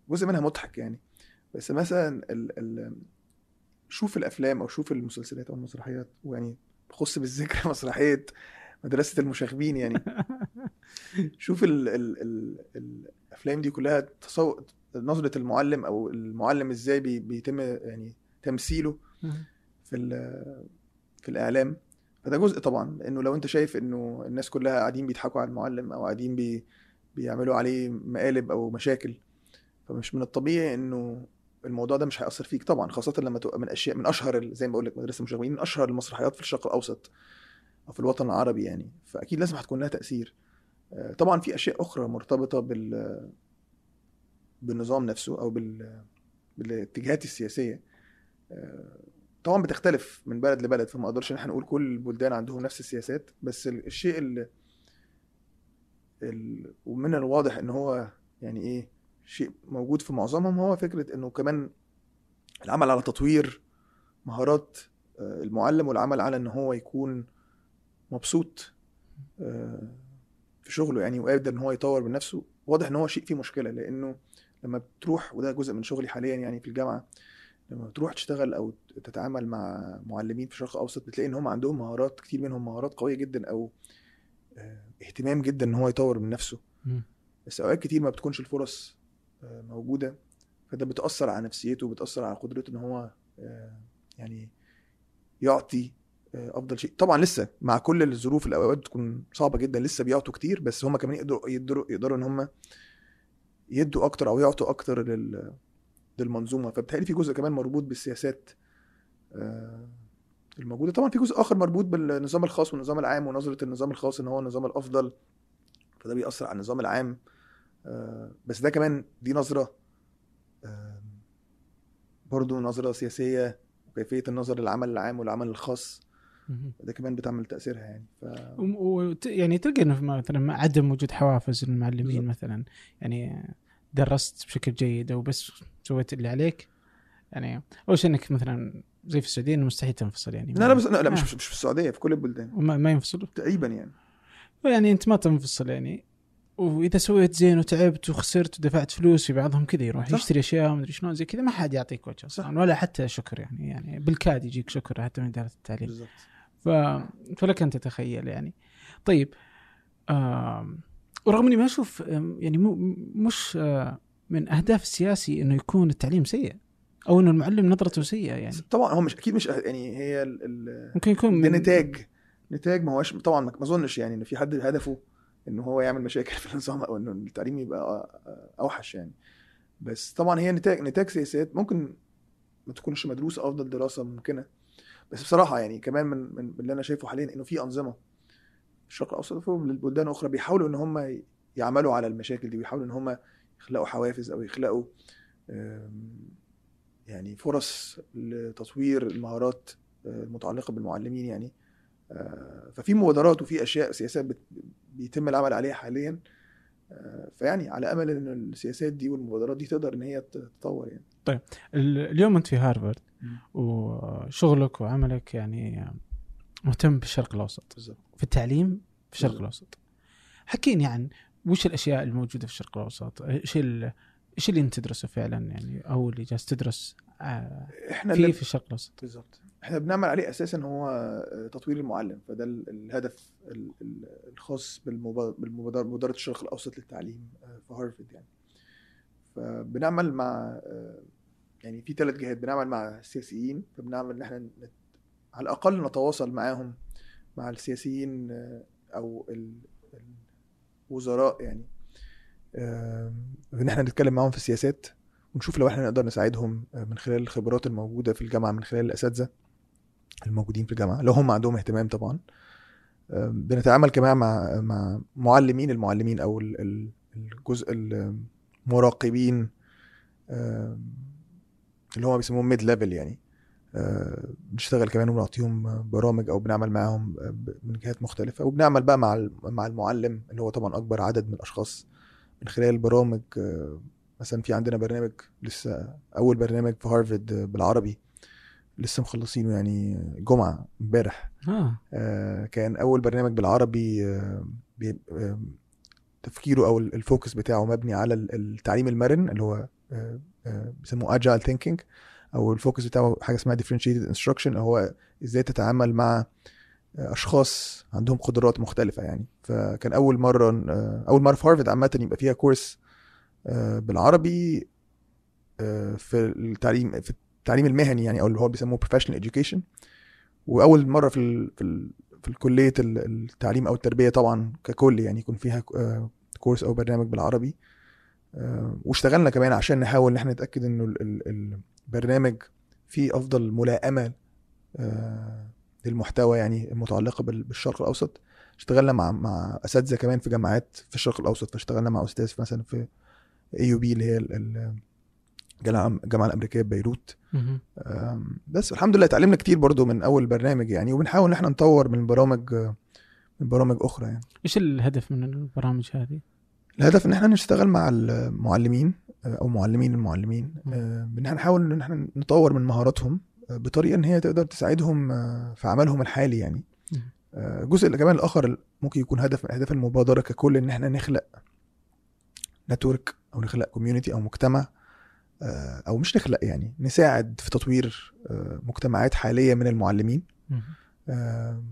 جزء منها مضحك يعني. بس مثلا ال ال شوف الأفلام أو شوف المسلسلات أو المسرحيات ويعني خص بالذكر مسرحية مدرسة المشاغبين يعني. شوف ال ال ال الأفلام دي كلها تصور نظرة المعلم أو المعلم إزاي بي بيتم يعني تمثيله في ال- في الإعلام. فده جزء طبعا لأنه لو أنت شايف إنه الناس كلها قاعدين بيضحكوا على المعلم أو قاعدين بي بيعملوا عليه مقالب أو مشاكل فمش من الطبيعي إنه الموضوع ده مش هيأثر فيك طبعا خاصة لما تبقى من أشياء من أشهر ال- زي ما بقول لك مدرسة المشاغبين من أشهر المسرحيات في الشرق الأوسط أو في الوطن العربي يعني. فأكيد لازم هتكون لها تأثير. آه، طبعا في أشياء أخرى مرتبطة بال بالنظام نفسه أو بال بالاتجاهات السياسية. آه، طبعا بتختلف من بلد لبلد فما أقدرش إن إحنا نقول كل البلدان عندهم نفس السياسات بس ال- الشيء اللي ال... ومن الواضح إن هو يعني إيه شيء موجود في معظمهم هو فكرة إنه كمان العمل على تطوير مهارات آه، المعلم والعمل على إن هو يكون مبسوط آه، في شغله يعني وقادر إن هو يطور من نفسه واضح إن هو شيء فيه مشكلة لأنه لما بتروح وده جزء من شغلي حاليا يعني في الجامعة لما بتروح تشتغل أو تتعامل مع معلمين في الشرق الأوسط بتلاقي إن هم عندهم مهارات كتير منهم مهارات قوية جدا أو آه، اهتمام جدا إن هو يطور من نفسه. بس أوقات كتير ما بتكونش الفرص موجودة. فده بتأثر على نفسيته وبتاثر على قدرته إن هو آه، يعني يعطي آه، أفضل شيء. طبعا لسه مع كل الظروف الأوقات بتكون صعبة جدا لسه بيعطوا كتير بس هم كمان يقدروا يقدروا يقدروا إن هم يدوا أكتر أو يعطوا أكتر لل للمنظومة. فبالتالي في جزء كمان مربوط بالسياسات آه، الموجودة. طبعا في جزء آخر مربوط بالنظام الخاص والنظام العام ونظرة النظام الخاص إن هو النظام الأفضل. فده بيأثر على النظام العام. بس ده كمان دي نظرة آه، برضو نظرة سياسية وكيفية النظر للعمل العام والعمل الخاص. ده كمان بتعمل تأثيرها يعني ف... و- يعني تلقى إنه مثلا عدم وجود حوافز للمعلمين بالضبط. مثلا. يعني درست بشكل جيد أو بس سويت اللي عليك. يعني أول شيء إنك مثلا زي في السعودية إنه مستحيل تنفصل يعني. لا لا بس لا, لا مش آه. مش في السعودية في كل البلدان. وما ما ينفصلوا. تقريبا يعني. يعني أنت ما تنفصل يعني. وإذا سويت زين وتعبت وخسرت ودفعت فلوس في بعضهم كذا يروح صح. يشتري أشياء ومدري شلون زي كذا ما حد يعطيك وجه أصلا ولا حتى شكر يعني يعني بالكاد يجيك شكر حتى من اداره التعليم. بالظبط ف... فلك أن تتخيل يعني. طيب آم... ورغم إني ما أشوف يعني مو مش آه، من أهداف السياسي إنه يكون التعليم سيء أو إنه المعلم نظرته سيئة يعني. طبعا هو مش أكيد مش يعني هي ال... ال... ممكن يكون من نتاج. نتاج ما هوش طبعا ما ما أظنش يعني ان في حد هدفه إن هو يعمل مشاكل في النظام أو إنه التعليم يبقى أوحش يعني. بس طبعا هي نتاج نتاج سياسات ممكن ما تكونش مدروسة أفضل دراسة ممكنة. بس بصراحة يعني كمان من من اللي أنا شايفه حاليا إنه في أنظمة الشرق الأوسط وفي البلدان الأخرى بيحاولوا إن هم يعملوا على المشاكل دي ويحاولوا إن هم يخلقوا حوافز أو يخلقوا يعني فرص لتطوير المهارات آه، المتعلقة بالمعلمين يعني. ففي مبادرات وفي أشياء سياسات بيتم العمل عليها حاليا. آه، فيعني على أمل إن السياسات دي والمبادرات دي تقدر إن هي تتطور يعني. ال- اليوم أنت في هارفارد. وشغلك وعملك يعني مهتم بالشرق الأوسط. بالظبط في التعليم في الشرق بالضبط. الأوسط. حكيني عن وش الأشياء الموجودة في الشرق الأوسط؟ إيش إيش اللي أنت تدرسه فعلا يعني أو اللي جالس تدرس آه، إحنا في اللي في الشرق الأوسط؟ بالظبط إحنا بنعمل عليه أساسا هو تطوير المعلم. فده ال- الهدف ال- ال- الخاص بالمبا- بالمبادره مبادره الشرق الأوسط للتعليم آه، في هارفرد يعني. فبنعمل مع آه، يعني في ثلاث جهات. بنعمل مع السياسيين فبنعمل إن إحنا نت- على الأقل نتواصل معاهم مع السياسيين آه، أو ال- الوزراء يعني. آه، إن إحنا نتكلم معاهم في السياسات ونشوف لو إحنا نقدر نساعدهم آه، من خلال الخبرات الموجودة في الجامعة من خلال الأساتذة. الموجودين في الجامعة لو هم عندهم اهتمام طبعا. بنتعامل كمان مع مع معلمين المعلمين أو ال- ال- الجزء المراقبين اللي هم بيسموهم mid level يعني. آه، بنشتغل كمان وبنعطيهم برامج أو بنعمل معاهم ب- من جهات مختلفة. وبنعمل بقى مع مع المعلم اللي هو طبعا أكبر عدد من الأشخاص من خلال برامج آه، مثلا في عندنا برنامج لسه أول برنامج في هارفرد آه، بالعربي. لسه مخلصينه يعني جمعة امبارح. آه. آه، كان أول برنامج بالعربي آه، آه، تفكيره أو ال focus بتاعه مبني على ال- التعليم المرن اللي هو آه، آه، بيسموه agile thinking أو ال focus بتاعه حاجة اسمها instruction اللي هو إزاي تتعامل مع آه، أشخاص عندهم قدرات مختلفة يعني. فكان أول مرة آه، أول مرة في هارفرد عامة يبقى فيها course آه، بالعربي آه، في التعليم في التعليم المهني يعني أو اللي هو بيسموه professional education. وأول مرة في في في الكلية ال- التعليم أو التربية طبعا ككل يعني يكون فيها آه، كورس أو برنامج بالعربي. آه، واشتغلنا كمان عشان نحاول إن إحنا نتأكد إنه ال- ال- البرنامج فيه أفضل ملائمة آه، للمحتوى يعني المتعلقه بال- بالشرق الأوسط. اشتغلنا مع مع أساتذة كمان في جامعات في الشرق الأوسط. فاشتغلنا مع أستاذ مثلا في اي بي اللي هي الجامعة الأمريكية ببيروت بس الحمد لله اتعلمنا كتير برضو من أول برنامج يعني وبنحاول إن إحنا نطور من برامج من برامج أخرى يعني. إيش الهدف من البرامج هذه؟ الهدف إن إحنا نشتغل مع المعلمين أو معلمين المعلمين. أم، ان إحنا نحاول إن إحنا نطور من مهاراتهم بطريقة إن هي تقدر تساعدهم في عملهم الحالي يعني. الجزء كمان الآخر ممكن يكون هدف من اهداف المبادرة ككل إن إحنا نخلق network أو نخلق community أو مجتمع أو مش نخلق يعني نساعد في تطوير أه، مجتمعات حالية من المعلمين. آم،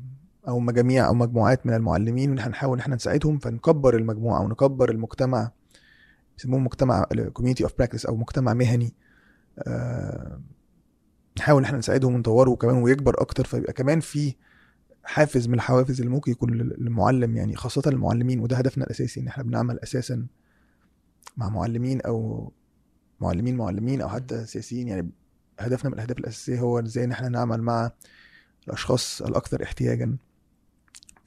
أو مجاميع أو مجموعات من المعلمين وان إحنا نحاول إن إحنا نساعدهم فنكبر المجموعة ونكبر المجتمع بيسموه مجتمع community of practice أو مجتمع مهني نحاول إن إحنا نساعدهم ونطوره كمان ويكبر أكتر فيبقى كمان في حافز من الحوافز اللي ممكن يكون لل- للمعلم يعني خاصة المعلمين وده هدفنا الأساسي إن إحنا بنعمل أساسا مع معلمين أو معلمين معلمين أو حتى سياسيين يعني هدفنا من الأهداف الأساسية هو إزاي إن إحنا نعمل مع الأشخاص الأكثر احتياجا.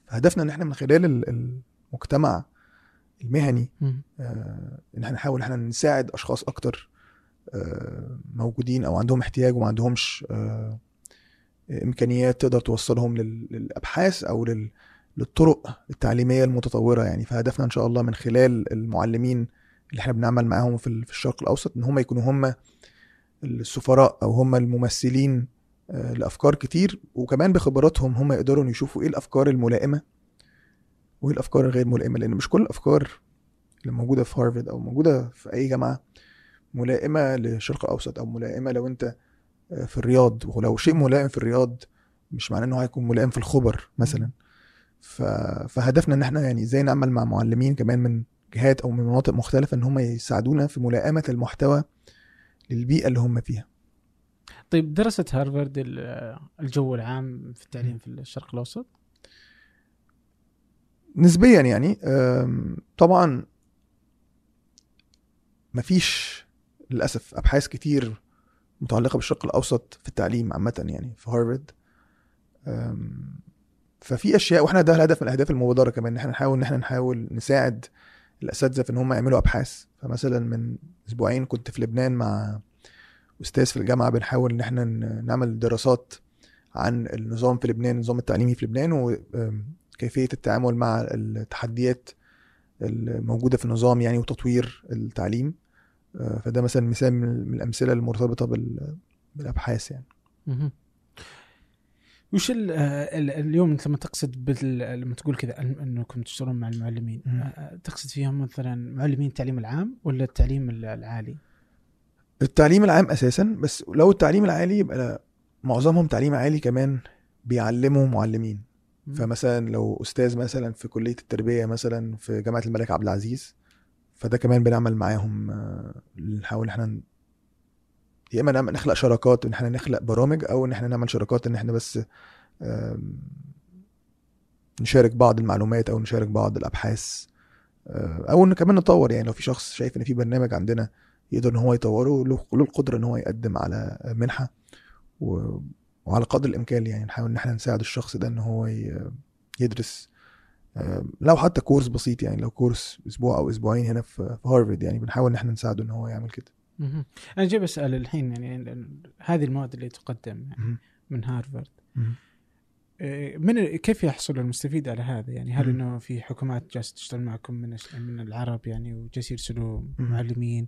هدفنا إن إحنا من خلال ال- المجتمع المهني. آه، إن إحنا نحاول إحنا نساعد أشخاص أكتر آه، موجودين أو عندهم احتياج وما عندهمش آه، إمكانيات تقدر توصلهم لل- للأبحاث أو لل- للطرق التعليمية المتطورة. يعني فهدفنا إن شاء الله من خلال المعلمين اللي إحنا بنعمل معاهم في ال- في الشرق الأوسط إن هم يكونوا هم السفراء أو هم الممثلين آه، لأفكار كتير وكمان بخبراتهم هم يقدروا يشوفوا إيه الأفكار الملائمة وإيه الأفكار الغير ملائمة لأن مش كل الأفكار اللي موجودة في هارفارد أو موجودة في أي جامعة ملائمة للشرق الأوسط أو ملائمة لو أنت آه، في الرياض ولو شيء ملائم في الرياض مش معناه انه هيكون ملائم في الخبر مثلا. فهدفنا إن إحنا يعني إزاي نعمل مع معلمين كمان من جهات أو من مناطق مختلفة إن هم يساعدونا في ملائمة المحتوى للبيئة اللي هم فيها طيب درست هارفارد ال- الجو العام في التعليم في الشرق الأوسط؟ نسبيا يعني طبعا مفيش للأسف أبحاث كتير متعلقة بالشرق الأوسط في التعليم عامة يعني في هارفارد ففي أشياء وإحنا ده الهدف من الأهداف المبادرة كمان إن إحنا نحاول إن إحنا نحاول نساعد الأساتذة في إن هم يعملوا أبحاث. فمثلا من أسبوعين كنت في لبنان مع أستاذ في الجامعة بنحاول إن إحنا نعمل دراسات عن النظام في لبنان النظام التعليمي في لبنان وكيفيه التعامل مع التحديات الموجودة في النظام يعني وتطوير التعليم. آه، فده مثلا مثال من الأمثلة المرتبطة بال- بالأبحاث يعني. وش آه، ال- اليوم انت لما تقصد بال... لما تقول كذا انكم تشتغلون مع المعلمين مم. آه، تقصد فيهم مثلا معلمين التعليم العام ولا التعليم ال- العالي؟ التعليم العام أساسا بس لو التعليم العالي يبقى معظمهم تعليم عالي كمان بيعلموا معلمين مم. فمثلا لو أستاذ مثلا في كلية التربية مثلا في جامعة الملك عبد العزيز فده كمان بنعمل معاهم آه، نحاول إحنا يا إما نخلق شراكات إن إحنا نخلق برامج أو إن إحنا نعمل شراكات إن إحنا بس نشارك بعض المعلومات أو نشارك بعض الأبحاث آه، أو إن كمان نطور يعني لو في شخص شايف إن في برنامج عندنا يقدر إن هو يطوره له القدرة إن هو يقدم على منحة. وعلى قدر الإمكان يعني نحاول إن إحنا نساعد الشخص ده إن هو. يدرس لو حتى كورس بسيط يعني لو كورس أسبوع أو أسبوعين هنا في هارفارد يعني بنحاول إن إحنا نساعده إن هو يعمل كده أنا جاي بسأل الحين يعني هذه المواد اللي تقدم يعني من هارفارد آه، من كيف يحصل المستفيد على هذا؟ يعني هل. إنه في حكومات جالسة تشتغل معكم من من العرب يعني وجالس يرسلوا. معلمين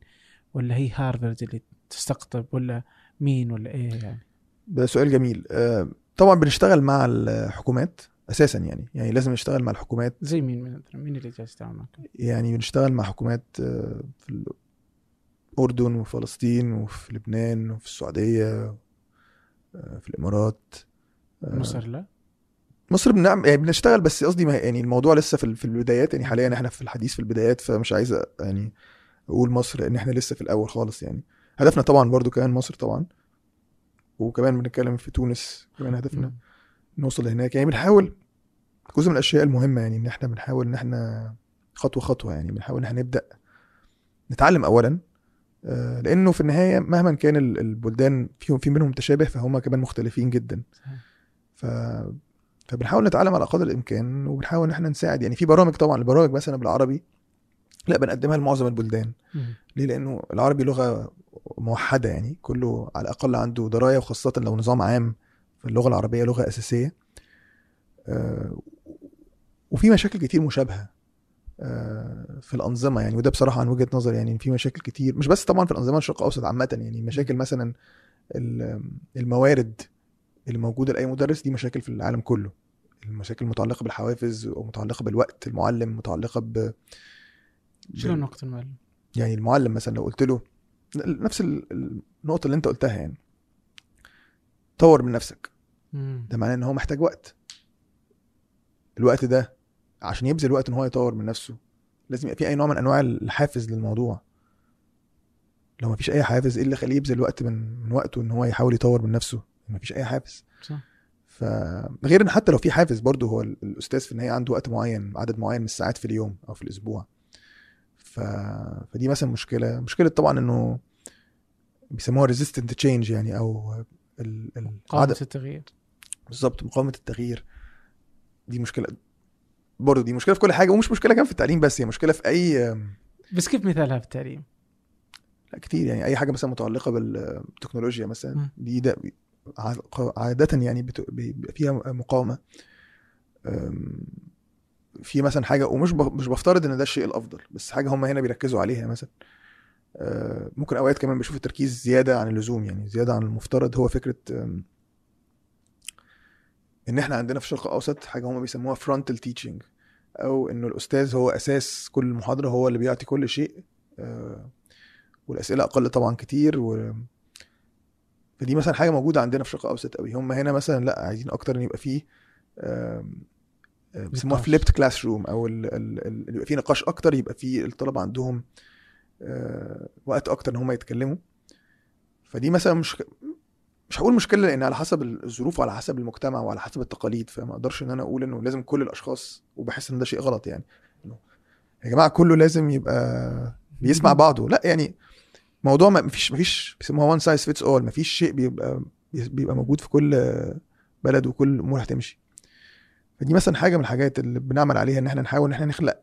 ولا هي هارفارد اللي تستقطب ولا مين ولا إيه يعني؟ ده سؤال جميل آه، طبعا بنشتغل مع الحكومات أساسا يعني يعني لازم نشتغل مع الحكومات زي مين مثلا مين اللي جالس يتعامل معكم؟ يعني بنشتغل مع حكومات آه، في الأردن وفلسطين وفي لبنان وفي السعودية آه، في الإمارات آه، مصر لا؟ مصر بنعم يعني بنشتغل بس قصدي يعني الموضوع لسه في في البدايات يعني حاليا إحنا في الحديث في البدايات فمش عايز يعني أقول مصر لأن إحنا لسه في الأول خالص يعني هدفنا طبعا برضو كمان مصر طبعا وكمان بنتكلم في تونس كمان هدفنا مم. نوصل لهناك يعني بنحاول جزء من الأشياء المهمة يعني إن إحنا بنحاول إن إحنا خطوة خطوة يعني بنحاول إن إحنا نبدأ نتعلم اولا لأنه في النهاية مهما كان ال- البلدان فيهم في منهم تشابه فهم كمان مختلفين جدا. ف فبنحاول نتعلم على قدر الإمكان وبنحاول إن إحنا نساعد. يعني في برامج طبعا البرامج مثلا بالعربي لا بنقدمها لمعظم البلدان. ليه؟ لأنه العربي لغة موحدة يعني كله على الأقل عنده دراية وخاصة لو نظام عام فاللغة العربية لغة أساسية. آه، وفي مشاكل كتير مشابهة. آه، في الأنظمة يعني وده بصراحة عن وجهة نظري يعني في مشاكل كتير مش بس طبعا في الأنظمة الشرق الاوسط عامة يعني مشاكل مثلا ال- الموارد اللي موجوده لأي مدرس دي مشاكل في العالم كله المشاكل المتعلقة بالحوافز ومتعلقة بالوقت المعلم متعلقة ب شلون وقت المعلم؟ يعني المعلم مثلا لو قلت له نفس ال- النقطة اللي أنت قلتها يعني طور من نفسك. ده معناه إن هو محتاج وقت الوقت ده عشان يبذل وقت إن هو يطور من نفسه. لازم يبقى في أي نوع من أنواع الحافز للموضوع. لو ما فيش أي حافز إيه اللي يخليه يبذل وقت من من وقته إن هو يحاول يطور من نفسه؟ ما فيش أي حافز. صح. فغير إن حتى لو في حافز برضه هو ال- الأستاذ في النهاية عنده وقت معين عدد معين من الساعات في اليوم أو في الأسبوع. ف... فدي مثلا مشكلة. مشكلة طبعا إنه بيسموها resistant change يعني أو ال... ال... عدد التغيير. بالظبط مقاومة التغيير. دي مشكلة. برضه دي مشكلة في كل حاجة ومش مشكلة كمان في التعليم بس هي مشكلة في أي بس كيف مثالها في التعليم؟ لا كتير يعني أي حاجة مثلا متعلقة بالتكنولوجيا مثلا. دي ده عادة يعني بيبقى فيها مقاومة في مثلا حاجة ومش مش بفترض إن ده الشيء الأفضل بس حاجة هم هنا بيركزوا عليها مثلا أه، ممكن أوقات كمان بشوف التركيز زيادة عن اللزوم يعني زيادة عن المفترض هو فكرة إن إحنا عندنا في الشرق الأوسط حاجة هم بيسموها frontal teaching أو إنه الأستاذ هو أساس كل محاضره هو اللي بيعطي كل شيء أه، والأسئلة أقل طبعا كتير و فدي مثلا حاجة موجودة عندنا في الشرق الأوسط قوي هم هنا مثلا لأ عايزين أكتر إن يبقى فيه آه، بيسموها. flipped classroom أو ال- ال- ال- يبقى فيه نقاش أكتر يبقى فيه الطلبة عندهم آه، وقت أكتر إن هم يتكلموا فدي مثلا مش مش هقول مشكلة لأن على حسب الظروف وعلى حسب المجتمع وعلى حسب التقاليد فما أقدرش إن أنا أقول إنه لازم كل الأشخاص وبحس إن ده شيء غلط يعني. يا جماعة كله لازم يبقى بيسمع بعضه. لأ يعني موضوع ما فيش ما فيش بيسموها one size fits all ما فيش شيء بيبقى بيبقى موجود في كل بلد وكل الأمور هتمشي. فدي مثلا حاجة من الحاجات اللي بنعمل عليها إن إحنا نحاول إن إحنا نخلق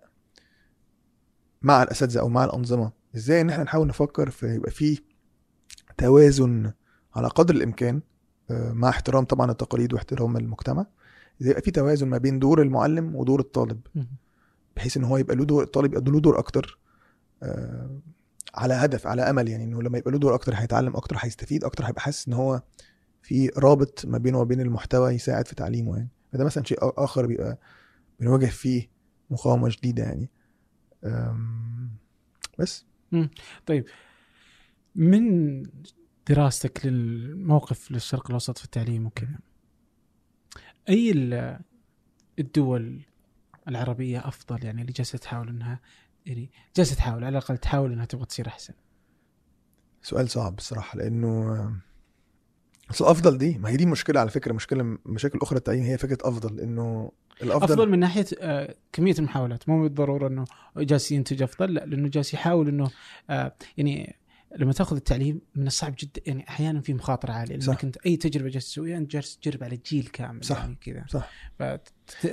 مع الأساتذة أو مع الأنظمة. إزاي إن إحنا نحاول نفكر في يبقى فيه توازن على قدر الإمكان آه، مع احترام طبعا التقاليد واحترام المجتمع يبقى في توازن ما بين دور المعلم ودور الطالب. بحيث إن هو يبقى له دور الطالب يبقى له دور أكتر آه، على هدف على أمل يعني إنه لما يبقى له دور أكتر هيتعلم أكتر هيستفيد أكتر هيبقى حاسس إن هو في رابط ما بينه وبين المحتوى يساعد في تعليمه يعني. فده مثلا شيء آخر بيبقى بنواجه فيه مقاومة شديدة يعني. بس. من دراستك للموقف للشرق الأوسط في التعليم وكذا. أي ال- الدول العربية أفضل يعني اللي جالسة تحاول إنها يعني جالسة تحاول على الأقل تحاول إنها تبغى تصير أحسن؟ سؤال صعب بصراحه لأنه بس الافضل دي ما هي دي مشكلة على فكرة مشكلة مشاكل أخرى التعليم هي فكرة أفضل إنه الأفضل أفضل من ناحية آه، كمية المحاولات. مو بالضرورة إنه جالس ينتج أفضل لا لأنه جالس يحاول إنه آه، يعني لما تاخذ التعليم من الصعب جدا يعني أحيانا في مخاطرة عالية صح. لانك انت أي تجربة جالس تسويها أنت جالس تجرب على جيل كامل صح. يعني كذا صح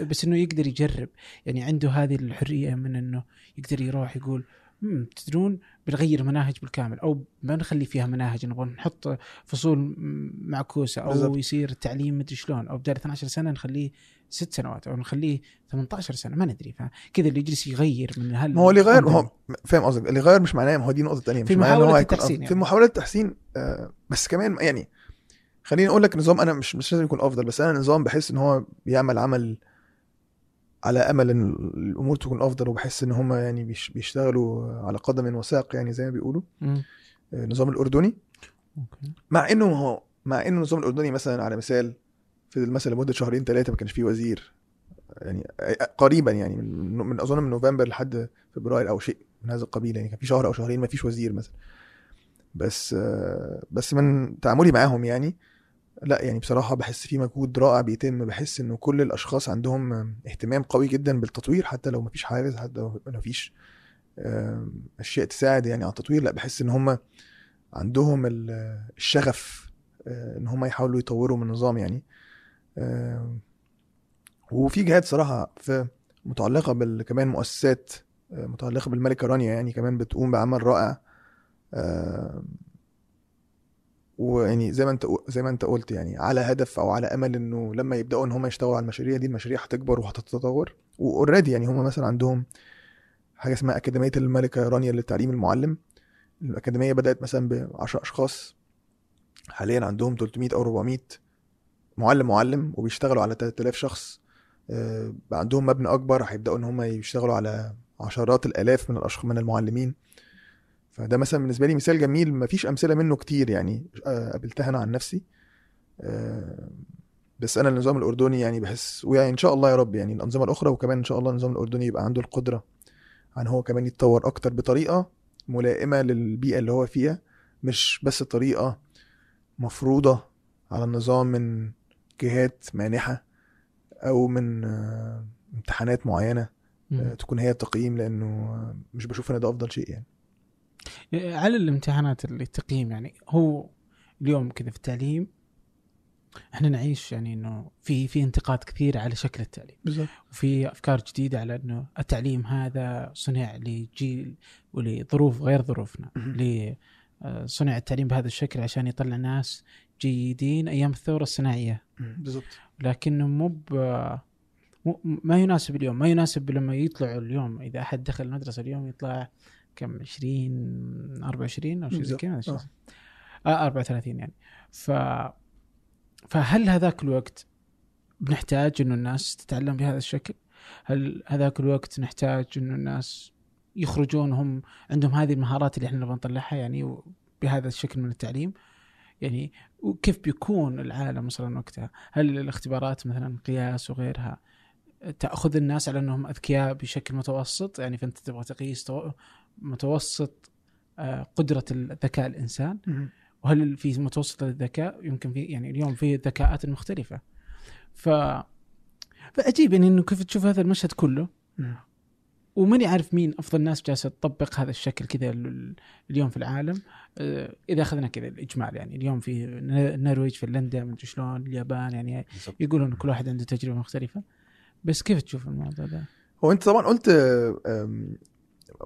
بس إنه يقدر يجرب يعني عنده هذه الحرية من إنه يقدر يروح يقول "مم، تدرون بنغير مناهج بالكامل أو ما نخلي فيها مناهج نبغى نحط فصول معكوسة أو بالضبط. يصير التعليم مدري شلون أو بدال 12 سنة نخليه ست سنوات أو نخليه 18 سنة ما ندري فكذا اللي يجلس يغير من هال ما هو اللي يغير هو فاهم قصدك اللي يغير مش معناه ما هو دي نقطة تانية مش في معناه هو هيكون التحسين. يعني. في محاولات التحسين آه، بس كمان يعني خليني أقول لك نظام أنا مش مش لازم يكون أفضل بس أنا نظام بحس إن هو بيعمل عمل على أمل إن الأمور تكون أفضل وبحس إن هم يعني بيش- بيشتغلوا على قدم وساق يعني زي ما بيقولوا مم. آه، النظام الأردني. مع إنه هو مع إنه النظام الأردني مثلا على مثال في مثلا لمدة شهرين ثلاثة ما كانش فيه وزير. يعني قريبا يعني من, من أظن من نوفمبر لحد فبراير أو شيء من هذا القبيل يعني كان في شهر أو شهرين ما فيش وزير مثلا. بس بس من تعاملي معاهم يعني لا يعني بصراحة بحس في مجهود رائع بيتم. بحس إنه كل الأشخاص عندهم اهتمام قوي جدا بالتطوير حتى لو ما فيش حافز حتى لو ما فيش أشياء تساعد يعني على التطوير. لا بحس إن هم عندهم ال- الشغف آه، إن هم يحاولوا يطوروا من النظام يعني. وفي جهات صراحة في متعلقة بال كمان مؤسسات آه، متعلقة بالملكة رانيا يعني كمان بتقوم بعمل رائع. ويعني زي ما انت زي ما انت قلت يعني على هدف أو على أمل إنه لما يبدأوا إن هم يشتغلوا على المشاريع دي المشاريع هتكبر وهتتطور. واوريدي يعني هم مثلا عندهم حاجة اسمها أكاديمية الملكة رانيا للتعليم المعلم. الأكاديمية بدأت مثلا ب 10 أشخاص. حاليا عندهم 300 أو 400 معلم معلم وبيشتغلوا على 3000 شخص. آه، عندهم مبنى أكبر هيبدأوا إن هم يشتغلوا على عشرات الآلاف من الاشخاص من المعلمين. فده مثلا بالنسبة لي مثال جميل ما فيش أمثلة منه كتير يعني آه، قابلتها أنا عن نفسي. آه، بس أنا النظام الأردني يعني بحس ويعني إن شاء الله يا رب يعني الأنظمة الأخرى وكمان إن شاء الله النظام الأردني يبقى عنده القدرة عن هو كمان يتطور أكتر بطريقة ملائمة للبيئة اللي هو فيها مش بس طريقة مفروضة على النظام من جهات مانحة أو من آه، امتحانات معينة آه، مم. تكون هي التقييم لأنه آه، مش بشوف إن ده أفضل شيء يعني. على الامتحانات اللي التقييم يعني هو اليوم كذا في التعليم إحنا نعيش يعني إنه في في انتقاد كثير على شكل التعليم. بالظبط وفي أفكار جديدة على إنه التعليم هذا صنع لجيل ولظروف غير ظروفنا. صنع التعليم بهذا الشكل عشان يطلع ناس جيدين أيام الثورة الصناعية. بالظبط لكنه مو ما يناسب اليوم ما يناسب لما يطلعوا اليوم إذا أحد دخل المدرسة اليوم يطلع كم 20 24 أو شيء زي بالضبط. كذا آه. زي- آه 34 يعني ف فهل هذاك الوقت بنحتاج إنه الناس تتعلم بهذا الشكل؟ هل هذاك الوقت نحتاج إنه الناس يخرجون هم عندهم هذه المهارات اللي إحنا نبغى نطلعها يعني بهذا الشكل من التعليم؟ يعني وكيف بيكون العالم مثلا وقتها؟ هل الاختبارات مثلا قياس وغيرها تأخذ الناس على أنهم أذكياء بشكل متوسط؟ يعني فأنت تبغى تقيس تو- متوسط آه، قدرة الذكاء الإنسان. وهل في متوسط الذكاء؟ يمكن في يعني اليوم في ذكاءات مختلفة. ف فعجيب يعني إنه كيف تشوف هذا المشهد كله؟ وماني عارف مين أفضل ناس جالسة تطبق هذا الشكل كذا ال- اليوم في العالم. آه، إذا أخذنا كذا الإجمال يعني. اليوم في النرويج فنلندا مدري شلون اليابان يعني. يقولون كل واحد عنده تجربة مختلفة. بس كيف تشوف الموضوع ده؟ هو أنت طبعا قلت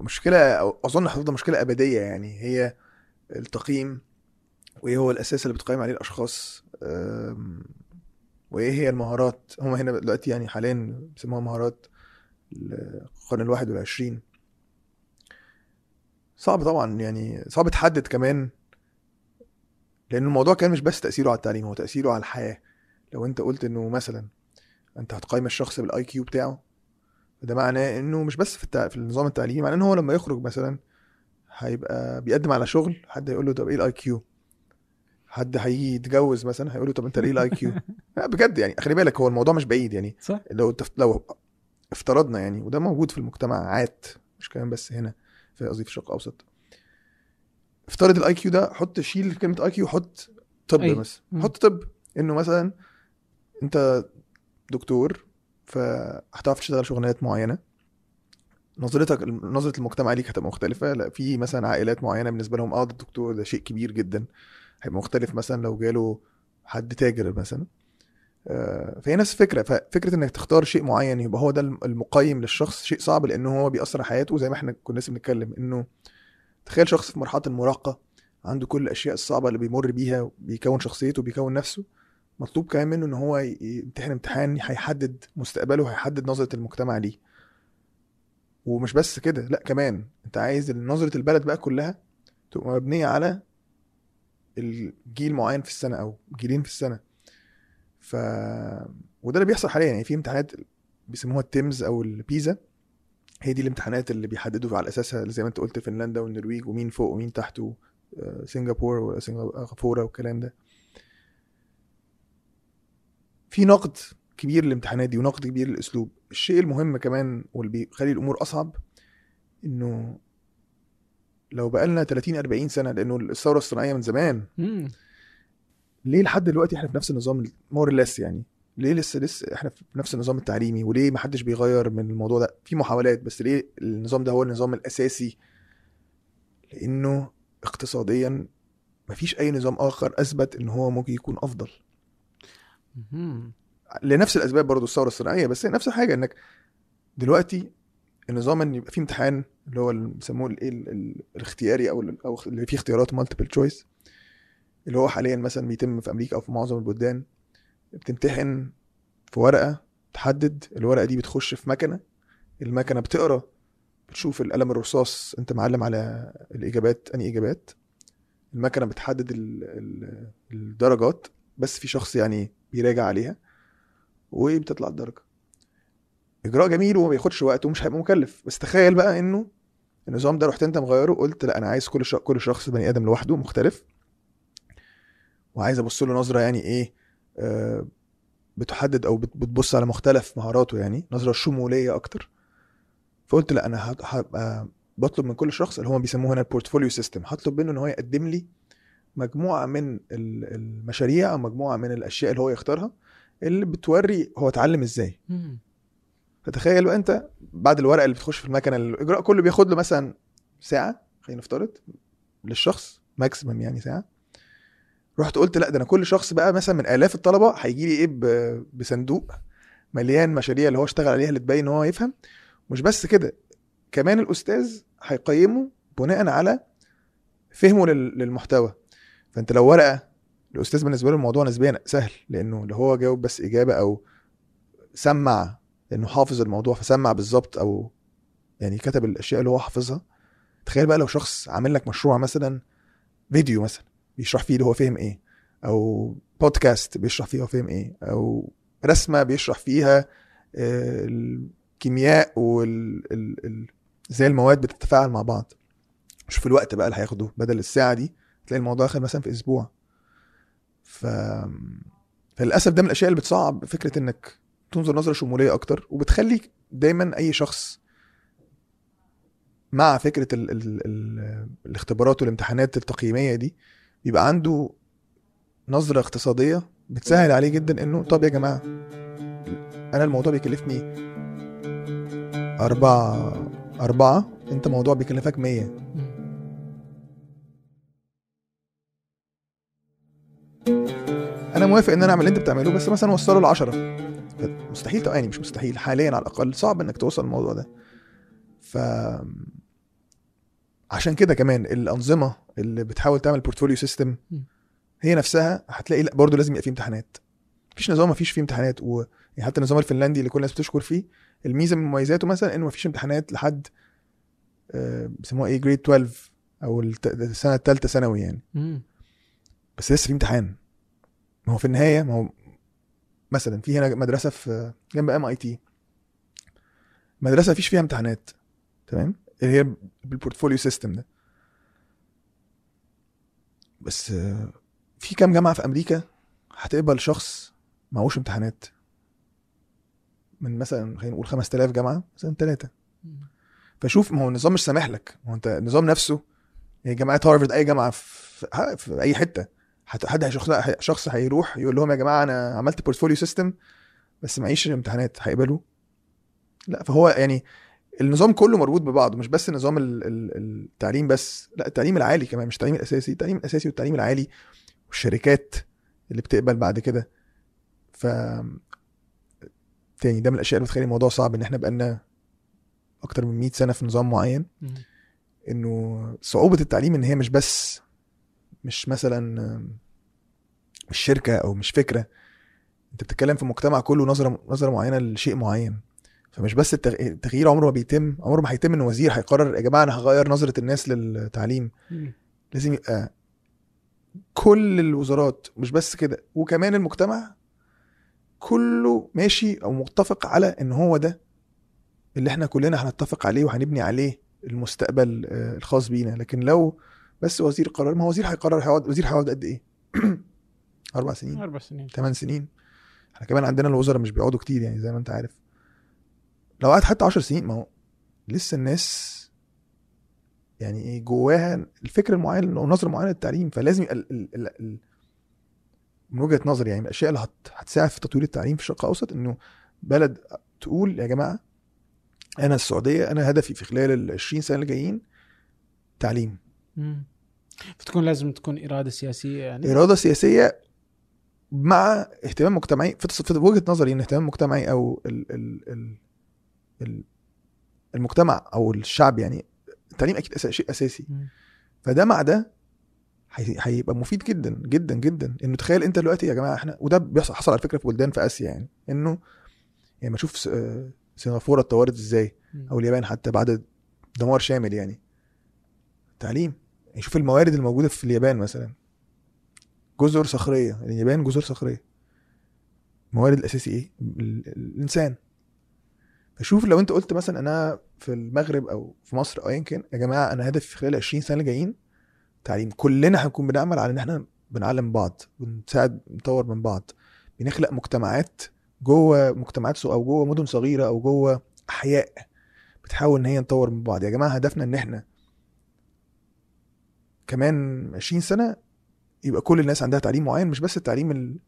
مشكلة أو أظن هتفضل مشكلة أبدية يعني. هي التقييم وايه هو الأساس اللي بتقيم عليه الأشخاص. وايه هي المهارات. هم هنا دلوقتي يعني حاليا بيسموها مهارات القرن الواحد والعشرين. صعب طبعا يعني صعب تحدد كمان لأن الموضوع كان مش بس تأثيره على التعليم هو تأثيره على الحياة. لو أنت قلت إنه مثلا أنت هتقيم الشخص بال IQ بتاعه ده معناه إنه مش بس في, التع... في النظام التعليمي معناه إن هو لما يخرج مثلا هيبقى بيقدم على شغل حد هيقول له طب إيه ال IQ حد هيجي يتجوز مثلا هيقول له طب أنت ليه ال IQ بجد يعني خلي بالك هو الموضوع مش بعيد يعني. صح؟ لو تف... لو افترضنا يعني وده موجود في المجتمعات مش كمان بس هنا في قصدي في الشرق الاوسط افترض ال IQ ده حط شيل كلمة IQ حط طب أي. مثلا. حط طب إنه مثلا أنت دكتور فهتعرف تشتغل شغلانات معينة. نظرتك نظرة المجتمع ليك هتبقى مختلفة. لا في مثلا عائلات معينة بالنسبة لهم آه ده الدكتور ده شيء كبير جدا. هيبقى مختلف مثلا لو جاله حد تاجر مثلا. فهي نفس الفكرة. ففكرة إنك تختار شيء معين يبقى هو ده المقيم للشخص شيء صعب لأنه هو بيأثر على حياته. زي ما إحنا كنا لسه بنتكلم إنه تخيل شخص في مرحلة المراهقة عنده كل الأشياء الصعبة اللي بيمر بيها بيكون شخصيته بيكون نفسه. مطلوب كمان منه إن هو يمتحن امتحان هيحدد مستقبله هيحدد نظرة المجتمع ليه. ومش بس كده لا كمان أنت عايز نظرة البلد بقى كلها تبقى مبنية على الجيل معين في السنة أو جيلين في السنة. ف وده اللي بيحصل حاليا. يعني في امتحانات بيسموها ال TIMSS أو ال PISA. هي دي الامتحانات اللي بيحددوا على أساسها زي ما أنت قلت فنلندا والنرويج ومين فوق ومين تحت آه، سنغافور وسنغافوره والكلام ده. في نقد كبير للامتحانات دي ونقد كبير للأسلوب. الشيء المهم كمان واللي بيخلي الأمور أصعب إنه لو بقالنا 30 40 سنة لأنه الثورة الصناعية من زمان. ليه لحد دلوقتي إحنا في نفس النظام مور ليس يعني؟ ليه لسه لسه إحنا في نفس النظام التعليمي؟ وليه ما حدش بيغير من الموضوع ده؟ في محاولات بس ليه النظام ده هو النظام الأساسي؟ لأنه اقتصاديا مفيش أي نظام آخر أثبت إن هو ممكن يكون أفضل. لنفس الأسباب برضو الثورة الصناعية بس نفس الحاجة إنك دلوقتي النظام إن يبقى فيه امتحان اللي هو اللي بيسموه الايه ال- ال- الاختياري أو أو اللي فيه اختيارات multiple choice اللي هو حاليا مثلا بيتم في أمريكا أو في معظم البلدان بتمتحن في ورقة تحدد الورقة دي بتخش في مكنة المكنة بتقرأ بتشوف القلم الرصاص أنت معلم على الإجابات أنهي إجابات. المكنة بتحدد ال ال الدرجات بس في شخص يعني بيراجع عليها وبتطلع الدرجة. إجراء جميل وما بياخدش وقت ومش هيبقى مكلف. بس تخيل بقى إنه النظام ده رحت أنت مغيره قلت لا أنا عايز كل كل شخص بني آدم لوحده مختلف. وعايز أبص له نظرة يعني إيه آه بتحدد أو بت- بتبص على مختلف مهاراته يعني نظرة شمولية أكتر. فقلت لا أنا هب- هبقى بطلب من كل شخص اللي هم بيسموه هنا ال portfolio system هطلب منه إن هو يقدم لي مجموعة من ال- المشاريع أو مجموعة من الأشياء اللي هو يختارها اللي بتوري هو اتعلم إزاي. فتخيل بقى أنت بعد الورقة اللي بتخش في المكنة الإجراء كله بياخد له مثلا ساعة خلينا نفترض للشخص ماكسيمم يعني ساعة. رحت قلت لا ده أنا كل شخص بقى مثلا من آلاف الطلبة هيجي لي إيه بصندوق مليان مشاريع اللي هو اشتغل عليها اللي تبين إن هو يفهم. مش بس كده كمان الأستاذ هيقيمه بناء على فهمه لل- للمحتوى. فأنت لو ورقة الأستاذ بالنسبة له الموضوع نسبيا سهل لأنه لو هو جاوب بس إجابة أو سمع لأنه حافظ الموضوع فسمع بالظبط أو يعني كتب الأشياء اللي هو حافظها. تخيل بقى لو شخص عامل لك مشروع مثلا فيديو مثلا. بيشرح فيه اللي هو فهم إيه أو بودكاست بيشرح فيه هو فهم إيه أو رسمة بيشرح فيها آه، الكيمياء وال المواد بتتفاعل مع بعض. شوف الوقت بقى اللي هياخده. بدل الساعة دي تلاقي الموضوع اخد مثلا في أسبوع. ف فللأسف ده من الأشياء اللي بتصعب فكرة إنك تنظر نظرة شمولية أكتر وبتخلي دايما أي شخص مع فكرة ال ال ال الاختبارات والامتحانات التقييمية دي بيبقى عنده نظرة اقتصادية بتسهل عليه جدا إنه طب يا جماعة أنا الموضوع بيكلفني أربعة أربعة أنت موضوع بيكلفك مية. أنا موافق إن أنا أعمل اللي أنت بتعمله بس مثلا وصله لعشرة. مستحيل يعني مش مستحيل حاليا على الأقل صعب إنك توصل الموضوع ده. ف عشان كده كمان الأنظمة اللي بتحاول تعمل portfolio system. هي نفسها هتلاقي لا برضه لازم يبقى فيه امتحانات. مفيش نظام مفيش فيه امتحانات. و... يعني حتى النظام الفنلندي اللي كل الناس بتشكر فيه الميزة من مميزاته مثلا إنه مفيش امتحانات لحد آه، بيسموها إيه grade 12 أو السنة الثالثه ثانوي يعني. مم. بس لسه في امتحان. ما هو في النهاية ما هو مثلا في هنا مدرسة في جنب MIT مدرسة مفيش فيها امتحانات. تمام؟ اللي هي بال portfolio system ده. بس في كام جامعة في أمريكا هتقبل شخص معهوش امتحانات؟ من مثلا خلينا نقول 5000 جامعة مثلا ثلاثة فشوف ما هو النظام مش سامح لك. ما هو انت النظام نفسه يعني جامعة هارفرد أي جامعة في, في أي حتة حت- حد شخص شخص هيروح يقول لهم يا جماعة أنا عملت portfolio system بس معيش امتحانات هيقبلوا لا. فهو يعني النظام كله مربوط ببعضه مش بس نظام ال- ال- التعليم بس لا التعليم العالي كمان مش التعليم الأساسي التعليم الأساسي والتعليم العالي والشركات اللي بتقبل بعد كده. ف تاني ده من الأشياء اللي بتخلي الموضوع صعب إن إحنا بقالنا أكتر من 100 سنة في نظام معين. إنه صعوبة التعليم إن هي مش بس مش مثلا مش شركة أو مش فكرة. أنت بتتكلم في مجتمع كله نظرة نظرة معينة لشيء معين. فمش بس التغ- التغيير عمره ما بيتم عمره ما هيتم إن وزير هيقرر يا جماعة أنا هغير نظرة الناس للتعليم. لازم يبقى كل الوزارات مش بس كده وكمان المجتمع كله ماشي أو متفق على إن هو ده اللي إحنا كلنا هنتفق عليه وهنبني عليه المستقبل آه، الخاص بينا. لكن لو بس وزير قرر ما هو وزير هيقرر هيقعد وزير هيقعد قد إيه؟ أربع سنين. أربع سنين. ثمان سنين. إحنا كمان عندنا الوزراء مش بيقعدوا كتير يعني زي ما أنت عارف. لو قعد حتى 10 سنين ما هو لسه الناس يعني إيه جواها الفكر المعين أو نظره معينه للتعليم. فلازم ال ال ال ال من وجهة نظري يعني من الاشياء اللي هت هتساعد في تطوير التعليم في الشرق الأوسط إنه بلد تقول يا جماعة أنا السعودية أنا هدفي في خلال ال 20 سنة اللي جايين تعليم. مم. فتكون لازم تكون إرادة سياسية يعني؟ إرادة سياسية مع اهتمام مجتمعي. في وجهة نظري إن اهتمام مجتمعي أو ال ال ال المجتمع أو الشعب يعني التعليم أكيد أسا- شيء أساسي. فده مع ده هي- هيبقى مفيد جدا جدا جدا. إنه تخيل أنت دلوقتي يا جماعة إحنا وده بيحصل حصل على فكرة في بلدان في آسيا يعني إنه يعني ما أشوف سنغافورة اتطورت إزاي. أو اليابان حتى بعد دمار شامل يعني. تعليم يعني شوف الموارد الموجودة في اليابان مثلا. جزر صخرية اليابان جزر صخرية. الموارد الاساسي إيه؟ ال- ال- الإنسان. فشوف لو أنت قلت مثلا أنا في المغرب أو في مصر أو ايا كان يا جماعة أنا هدفي في خلال 20 سنة اللي جايين تعليم. كلنا هنكون بنعمل على إن إحنا بنعلم بعض بنساعد نطور من بعض. بنخلق مجتمعات جوه مجتمعات أو جوه مدن صغيرة أو جوه أحياء بتحاول إن هي نطور من بعض. يا جماعة هدفنا إن إحنا كمان 20 سنة يبقى كل الناس عندها تعليم معين مش بس التعليم ال...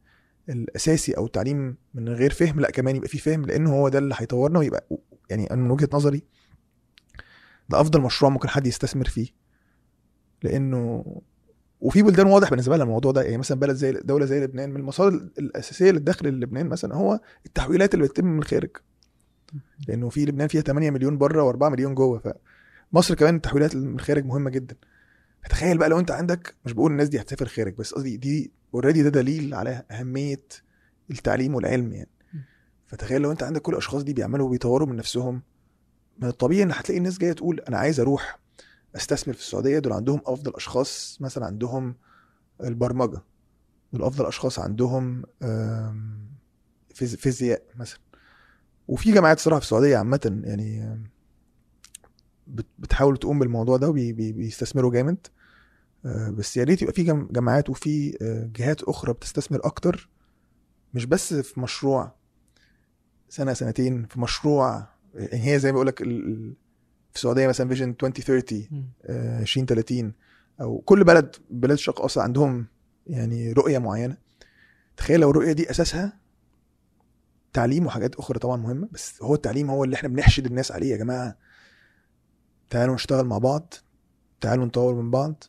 الأساسي أو التعليم من غير فهم لأ كمان يبقى فيه فهم لأن هو ده اللي هيطورنا ويبقى يعني أنا من وجهة نظري ده أفضل مشروع ممكن حد يستثمر فيه. لأنه وفي بلدان واضح بالنسبة لها الموضوع ده يعني مثلا بلد زي دولة زي لبنان من المصادر الأساسية للدخل للبنان مثلا هو التحويلات اللي بتتم من الخارج. لأنه في لبنان فيها 8 مليون بره و4 مليون جوه فمصر كمان التحويلات من الخارج مهمة جدا. فتخيل بقى لو أنت عندك مش بقول الناس دي هتسافر خارج بس قصدي دي اوريدي ده دليل على أهمية التعليم والعلم يعني. فتخيل لو انت عندك كل الأشخاص دي بيعملوا وبيطوروا من نفسهم من الطبيعي إن هتلاقي الناس جاية تقول أنا عايز أروح أستثمر في السعودية دول عندهم أفضل أشخاص مثلا عندهم البرمجة دول أفضل أشخاص عندهم فيزياء مثلا. وفي جامعات صراحة في السعودية عامة يعني بتحاول تقوم بالموضوع ده وبيستثمروا جامد. بس يا ريت يبقى في جامعات وفي آه، جهات أخرى بتستثمر أكتر مش بس في مشروع سنة سنتين في مشروع يعني هي زي ما بقول لك في السعودية مثلا فيجن 2030 مم. آه، 2030 أو كل بلد بلاد الشرق الأوسط عندهم يعني رؤية معينة تخيل لو الرؤية دي أساسها تعليم وحاجات أخرى طبعا مهمة بس هو التعليم هو اللي إحنا بنحشد الناس عليه يا جماعة تعالوا نشتغل مع بعض تعالوا نطور من بعض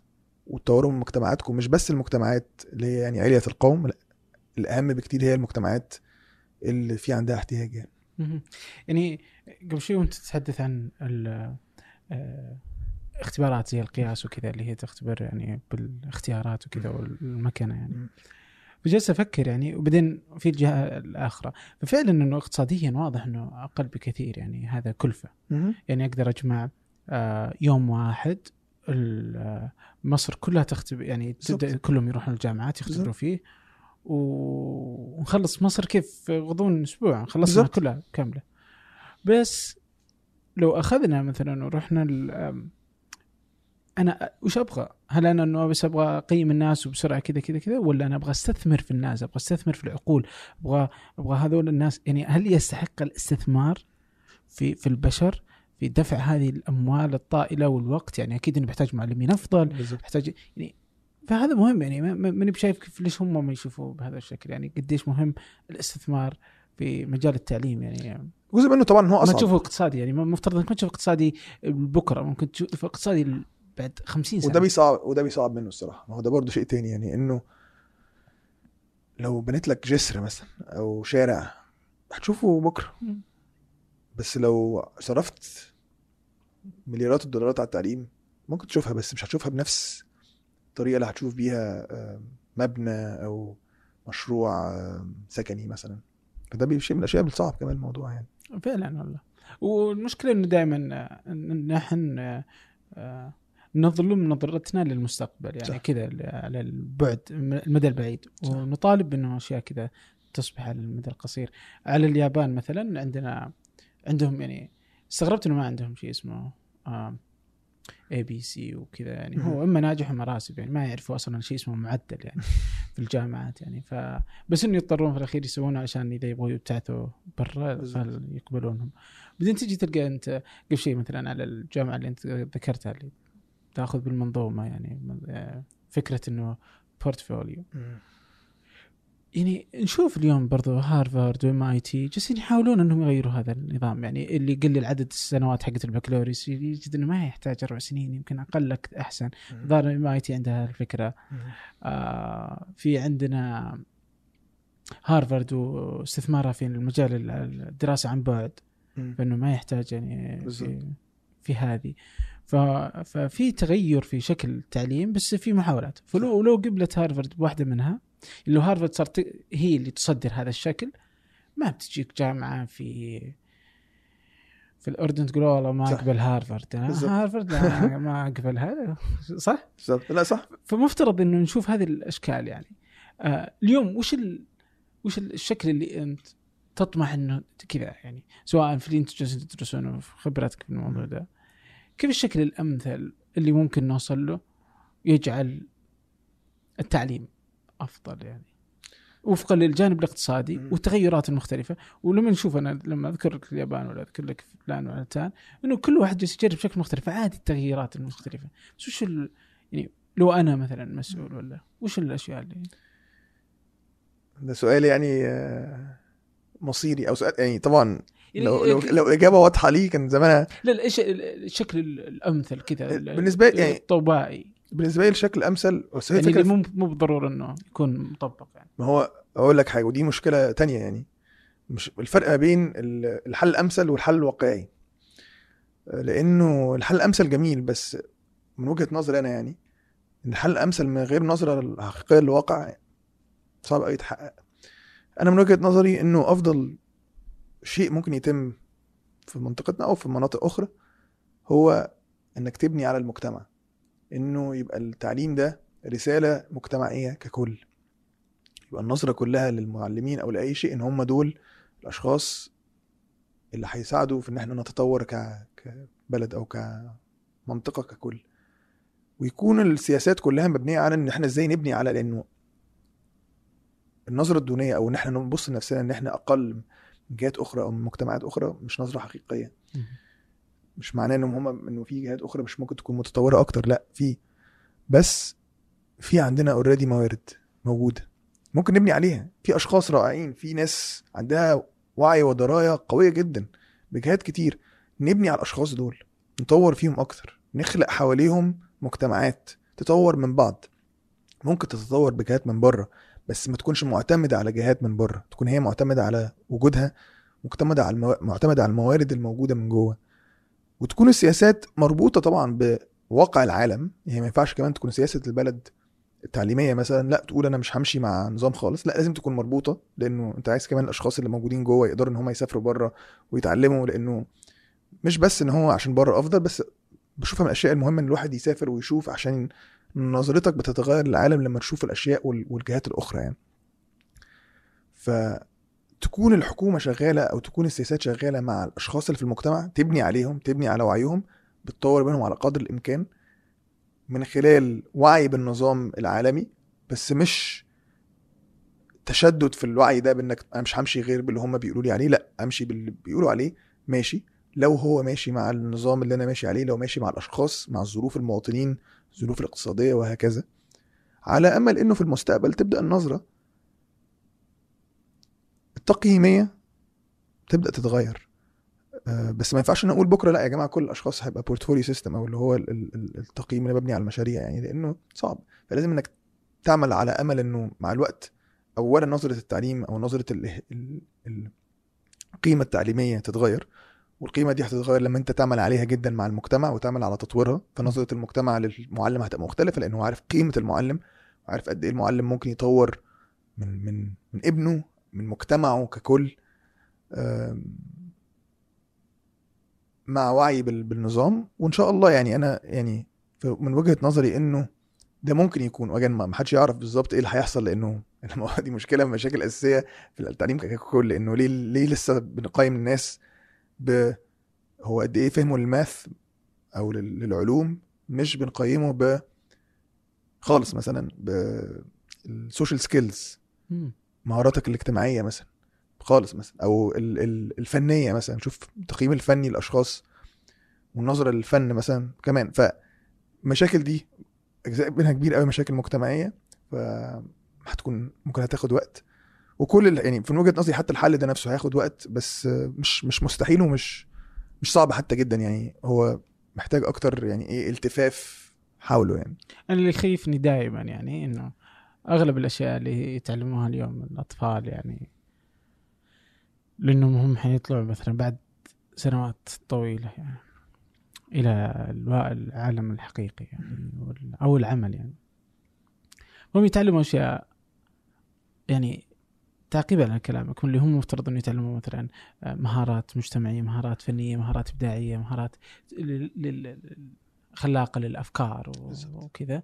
وتطوروا من مجتمعاتكم مش بس المجتمعات اللي هي يعني علية القوم لا الأهم بكتير هي المجتمعات اللي في عندها احتياج يعني. يعني قبل شوي وانت تتحدث عن آه، اختبارات زي القياس وكذا اللي هي تختبر يعني بالاختيارات وكذا والمكنة يعني. فجلست أفكر يعني وبعدين في الجهة الاخرى ففعلا إنه اقتصاديا واضح إنه أقل بكثير يعني هذا كلفة. يعني أقدر أجمع آه، يوم واحد مصر كلها تختبر يعني تبدأ. كلهم يروحون الجامعات يختبروا. فيه ونخلص مصر كيف غضون أسبوع خلصنا. كلها كاملة بس لو أخذنا مثلا ورحنا أنا وش أبغى؟ هل أنا إنه بس أبغى أقيم الناس وبسرعة كذا كذا كذا ولا أنا أبغى أستثمر في الناس، أبغى أستثمر في العقول، أبغى أبغى هذول الناس يعني هل يستحق الاستثمار في في البشر في دفع هذه الأموال الطائلة والوقت يعني أكيد إنه بيحتاج معلمين أفضل بالظبط يحتاج يعني فهذا مهم يعني ما- ما- ماني بشايف كيف ليش هم ما يشوفوه بهذا الشكل يعني قديش مهم الاستثمار في مجال التعليم يعني جزء منه طبعا هو ما أصعب. تشوفه اقتصادي يعني مفترض إنك ما تشوف اقتصادي بكرة ممكن تشوف اقتصادي بعد 50 سنة. وده بيصعب وده بيصعب منه الصراحة. ما هو ده برضه شيء تاني يعني إنه لو بنيت لك جسر مثلا أو شارع هتشوفه بكرة. بس لو صرفت مليارات الدولارات على التعليم ممكن تشوفها بس مش هتشوفها بنفس الطريقة اللي هتشوف بيها مبنى أو مشروع سكني مثلا. فده شيء من الأشياء اللي بتصعب كمان الموضوع يعني. فعلا والله. والمشكلة إنه دائما إن نحن آه، نظلم نظرتنا للمستقبل يعني. كذا على البعد المدى البعيد. صح. ونطالب انه أشياء كذا تصبح على المدى القصير. على اليابان مثلا عندنا عندهم يعني استغربت إنه ما عندهم شيء اسمه A B C وكذا يعني هو. اما ناجح اما راسب يعني ما يعرفوا أصلا شيء اسمه معدل يعني في الجامعات يعني ف بس إنه يضطرون في الأخير يسوونه عشان إذا يبغوا يبتعثوا برا. يقبلونهم بعدين تجي تلقى أنت قبل شيء مثلا على الجامعة اللي أنت ذكرتها اللي تأخذ بالمنظومة يعني آه، فكرة إنه portfolio يعني نشوف اليوم برضو هارفارد و MIT جالسين يحاولون إنهم يغيروا هذا النظام. يعني اللي يقلل عدد السنوات حقت البكالوريوس يجد إنه ما يحتاج أربع سنين يمكن أقل لك أحسن. ظاهر MIT عندها الفكرة. آه في عندنا هارفارد واستثمارها في المجال ال- الدراسة عن بعد فإنه ما يحتاج يعني. في, في هذه. ففي تغير في شكل التعليم بس في محاولات. فلو لو قبلت هارفارد بواحدة منها اللي هارفارد صارت هي اللي تصدر هذا الشكل. ما بتجيك جامعة في في الأردن تقول والله ما. أقبل بالضبط. هارفارد لا ما أقبل هذا. صح؟ بالظبط لا صح. فمفترض إنه نشوف هذه الأشكال يعني. آه اليوم وش ال... وش الشكل اللي أنت تطمح إنه كذا يعني؟ سواء في اللي أنت جالسين تدرسونه في خبرتك في الموضوع ده. كيف الشكل الأمثل اللي ممكن نوصل له يجعل التعليم أفضل يعني. وفقا للجانب الاقتصادي. والتغيرات المختلفه ولما نشوف أنا لما أذكر لك اليابان ولا أذكر لك فلان ولا علتان إنه كل واحد جالس يجرب بشكل مختلف. عادي التغييرات المختلفة. بس وش ال... يعني لو أنا مثلا مسؤول ولا وش الأشياء اللي؟ ده سؤال يعني آه، مصيري أو سؤال يعني طبعا يعني لو لو, لو إجابة واضحة ليه كان زمانها لا الشكل ال- الأمثل كذا ال- بالنسبة لي يعني- الطوبائي بالنسبة لي الشكل الامثل بس هي يعني مو مو بالضرورة إنه يكون مطبق يعني. ما هو أقول لك حاجة ودي مشكلة تانية يعني. مش الفرق ما بين ال- الحل الامثل والحل الواقعي لأنه الحل الامثل جميل بس من وجهة نظري أنا يعني إن الحل الامثل من غير نظرة الحقيقيه للواقع صعب قوي يتحقق. أنا من وجهة نظري إنه أفضل شيء ممكن يتم في منطقتنا أو في مناطق أخرى هو إنك تبني على المجتمع. إنه يبقى التعليم ده رسالة مجتمعية ككل. يبقى النظرة كلها للمعلمين أو لأي شيء إن هم دول الأشخاص اللي هيساعدوا في إن إحنا نتطور. كبلد أو كمنطقة ككل. ويكون السياسات كلها مبنية على إن إحنا إزاي نبني على لأنه النظرة الدونية أو إن إحنا نبص لنفسنا إن إحنا أقل من جهات أخرى أو من مجتمعات أخرى مش نظرة حقيقية. مش معناه إنهم هم إنه في جهات أخرى مش ممكن تكون متطورة أكتر لأ في. بس في عندنا اوريدي موارد موجودة. ممكن نبني عليها. في أشخاص رائعين في ناس عندها وعي ودراية قوية جدا بجهات كتير. نبني على الأشخاص دول نطور فيهم أكتر نخلق حواليهم مجتمعات تطور من بعض. ممكن تتطور بجهات من بره بس ما تكونش معتمدة على جهات من بره. تكون هي معتمدة على وجودها معتمده على المو... معتمدة على الموارد الموجودة من جوه. وتكون السياسات مربوطة طبعا بواقع العالم. يعني ما ينفعش كمان تكون سياسة البلد التعليمية مثلا لا تقول أنا مش همشي مع نظام خالص. لا لازم تكون مربوطة لأنه أنت عايز كمان الأشخاص اللي موجودين جوه يقدروا إن هم يسافروا بره ويتعلموا لأنه مش بس إن هو عشان بره أفضل بس بشوفها من الأشياء المهمة إن الواحد يسافر ويشوف عشان نظرتك بتتغير للعالم لما تشوف الأشياء وال- والجهات الأخرى يعني. فتكون الحكومة شغالة أو تكون السياسات شغالة مع الأشخاص اللي في المجتمع تبني عليهم تبني على وعيهم بتطور منهم على قدر الإمكان من خلال وعي بالنظام العالمي بس مش تشدد في الوعي ده بإنك أنا مش همشي غير باللي هم بيقولوا لي عليه لأ امشي باللي بيقولوا عليه ماشي. لو هو ماشي مع النظام اللي أنا ماشي عليه لو ماشي مع الأشخاص مع الظروف المواطنين الظروف الاقتصادية وهكذا. على أمل إنه في المستقبل تبدأ النظرة التقييميه تبدأ تتغير. آه، بس ما ينفعش نقول بكرة لأ يا جماعة كل الأشخاص هيبقى portfolio system أو اللي هو ال- ال- ال- التقييم اللي مبني على المشاريع يعني لأنه صعب. فلازم إنك تعمل على أمل إنه مع الوقت اولا نظرة التعليم أو نظرة ال- ال- ال- القيمة التعليمية تتغير والقيمة دي هتتغير لما أنت تعمل عليها جدا مع المجتمع وتعمل على تطويرها. فنظرة المجتمع للمعلم هتبقى مختلفة لأنه عارف قيمة المعلم وعارف قد إيه المعلم ممكن يطور من من من ابنه من مجتمعه ككل مع وعي بال- بالنظام وإن شاء الله يعني أنا يعني من وجهة نظري إنه ده ممكن يكون وجن ما حدش يعرف بالظبط إيه اللي هيحصل لأنه دي مشكلة من المشاكل الأساسية في التعليم ككل إنه ليه ليه لسه بنقيم الناس ب هو قد إيه فهموا الماث أو لل- للعلوم مش بنقيمه ب خالص مثلا بال social skills. مهاراتك الاجتماعية مثلا خالص مثلا أو ال- ال- الفنية مثلا شوف التقييم الفني للأشخاص والنظرة للفن مثلا كمان. فمشاكل دي أجزاء منها كبير قوي مشاكل مجتمعية فهتكون ممكن هتاخد وقت. وكل يعني من وجهة نظري حتى الحل ده نفسه هياخد وقت بس مش مش مستحيل ومش مش صعب حتى جدا. يعني هو محتاج أكتر يعني إيه التفاف حوله يعني. أنا اللي يخيفني دائما يعني إنه أغلب الأشياء اللي يتعلموها اليوم الأطفال يعني لأنهم هم حيطلعوا مثلا بعد سنوات طويلة يعني إلى العالم الحقيقي يعني أو العمل يعني هم يتعلموا أشياء يعني تعقيبا على كلامك واللي هم مفترض إنه يتعلموا مثلا آه، مهارات مجتمعية مهارات فنية مهارات إبداعية مهارات خلاقة للأفكار. وكذا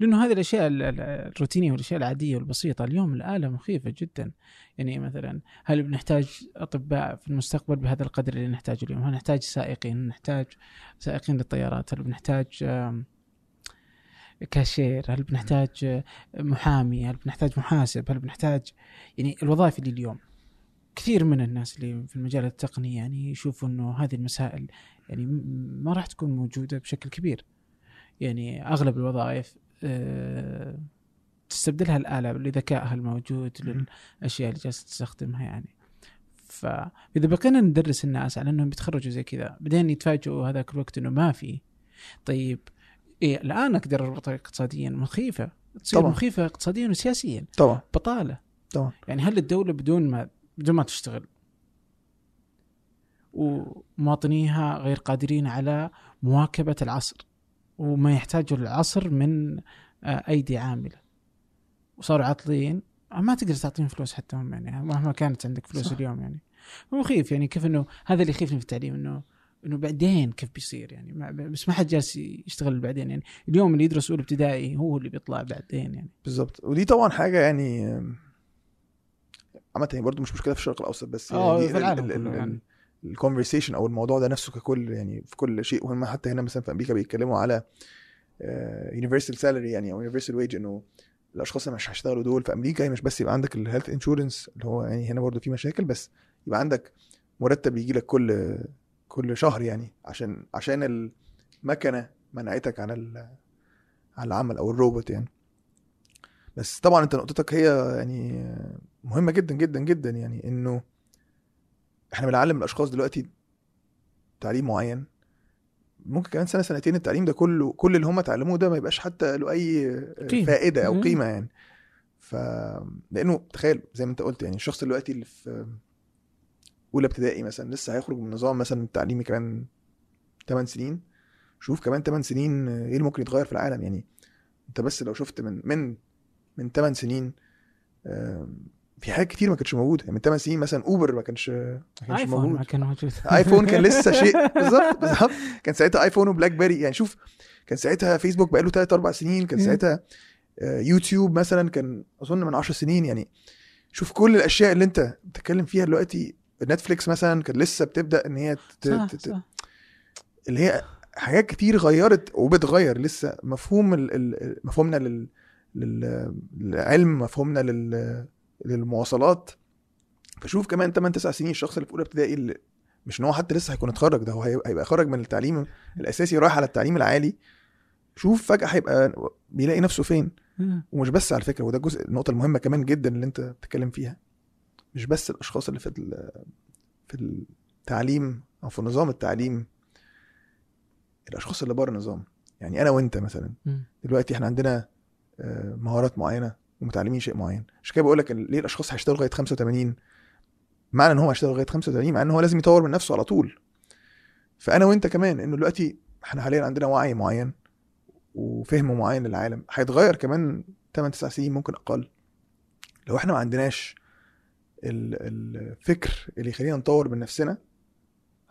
لأنه هذه الأشياء ال- ال- الروتينية والأشياء العادية والبسيطة اليوم الآلة مخيفة جدا يعني مثلا هل بنحتاج أطباء في المستقبل بهذا القدر اللي نحتاجه اليوم؟ هل نحتاج سائقين؟ هل نحتاج سائقين للطيارات؟ هل بنحتاج كاشير؟ هل بنحتاج آه، محامي؟ هل بنحتاج محاسب؟ هل بنحتاج يعني الوظائف اللي اليوم كثير من الناس اللي في المجال التقني يعني يشوفوا إنه هذه المسائل يعني ما راح تكون موجودة بشكل كبير يعني أغلب الوظائف تستبدلها الآلة لذكائها الموجود للأشياء اللي جالسة تستخدمها يعني. فاذا بقينا ندرس الناس على إنهم بيتخرجوا زي كذا بعدين يتفاجئوا هذاك الوقت إنه ما في. طيب إيه الآن أقدر اربطها اقتصاديا مخيفة. تصير طبعاً. مخيفة اقتصاديا وسياسيا. طبعا. بطالة. طبعا. يعني هل الدولة بدون ما بدون ما تشتغل ومواطنيها غير قادرين على مواكبة العصر؟ وما يحتاجه العصر من آه، أيدي عاملة. وصاروا عاطلين. آه، ما تقدر تعطيهم فلوس حتى هم يعني مهما كانت عندك فلوس صح. اليوم يعني. مخيف يعني كيف إنه هذا اللي يخيفني في التعليم إنه إنه بعدين كيف بيصير يعني. ما بس ما حد جالس يشتغل بعدين يعني. اليوم اللي يدرس أولى ابتدائي هو اللي بيطلع بعدين يعني. بالظبط ودي طبعا حاجة يعني عامة هي برضه مش مشكلة في الشرق الأوسط بس آه، يعني في العالم كله يعني. ال conversation أو الموضوع ده نفسه ككل يعني في كل شيء وهم حتى هنا مثلا في أمريكا بيتكلموا على universal salary يعني أو universal wage إنه الأشخاص اللي مش هيشتغلوا دول في أمريكا مش بس يبقى عندك ال health insurance اللي هو يعني هنا برضه في مشاكل بس يبقى عندك مرتب يجي لك كل كل شهر يعني عشان عشان المكنة منعتك عن عن العمل أو الروبوت يعني. بس طبعا أنت نقطتك هي يعني مهمة جدا جدا جدا يعني إنه إحنا بنعلم الأشخاص دلوقتي تعليم معين ممكن كمان سنة سنتين التعليم ده كله كل اللي هم اتعلموه ده ما يبقاش حتى له أي قيمة. فائدة أو. قيمة يعني ف لأنه تخيل زي ما أنت قلت يعني الشخص دلوقتي اللي في أولى ابتدائي مثلا لسه هيخرج من نظام مثلا التعليمي كمان 8 سنين شوف كمان 8 سنين إيه اللي ممكن يتغير في العالم يعني أنت بس لو شفت من من من 8 سنين في حاجات كتير ما كانتش موجودة. يعني من 8 سنين مثلا Uber ما كانش ما كانش iPhone موجود. ما كان موجود. iPhone كان لسه شيء بالظبط بالظبط. كان ساعتها iPhone و BlackBerry يعني شوف كان ساعتها فيسبوك بقاله 3 4 سنين. كان. ساعتها آه، يوتيوب مثلا كان أظن من 10 سنين. يعني شوف كل الأشياء اللي أنت بتتكلم فيها دلوقتي. نتفليكس مثلا كان لسه بتبدأ إن هي ت- صح ت- صح. اللي هي حاجات كتير غيرت وبتغير لسه. مفهوم ال- ال- مفهومنا لل لل- للعلم مفهومنا لل للمواصلات. فشوف كمان 8 9 سنين الشخص اللي في أولى ابتدائي اللي مش إن هو حتى لسه هيكون اتخرج ده هو هي- هيبقى خرج من التعليم الأساسي رايح على التعليم العالي. شوف فجأة هيبقى بيلاقي نفسه فين. ومش بس على فكرة وده جزء النقطة المهمة كمان جدا اللي أنت بتتكلم فيها. مش بس الأشخاص اللي في في التعليم أو في نظام التعليم الأشخاص اللي بره النظام. يعني أنا وأنت مثلا. دلوقتي إحنا عندنا آه، مهارات معينة. ومتعلمين شيء معين. عشان كده بقول لك ليه الأشخاص هيشتغلوا لغاية 85 معنى إن هو هيشتغل لغاية 85 مع إن هو لازم يطور من نفسه على طول. فأنا وأنت كمان إنه دلوقتي إحنا حاليا عندنا وعي معين وفهم معين للعالم هيتغير كمان 8 9 سنين ممكن أقل. لو إحنا ما عندناش ال- الفكر اللي يخلينا نطور من نفسنا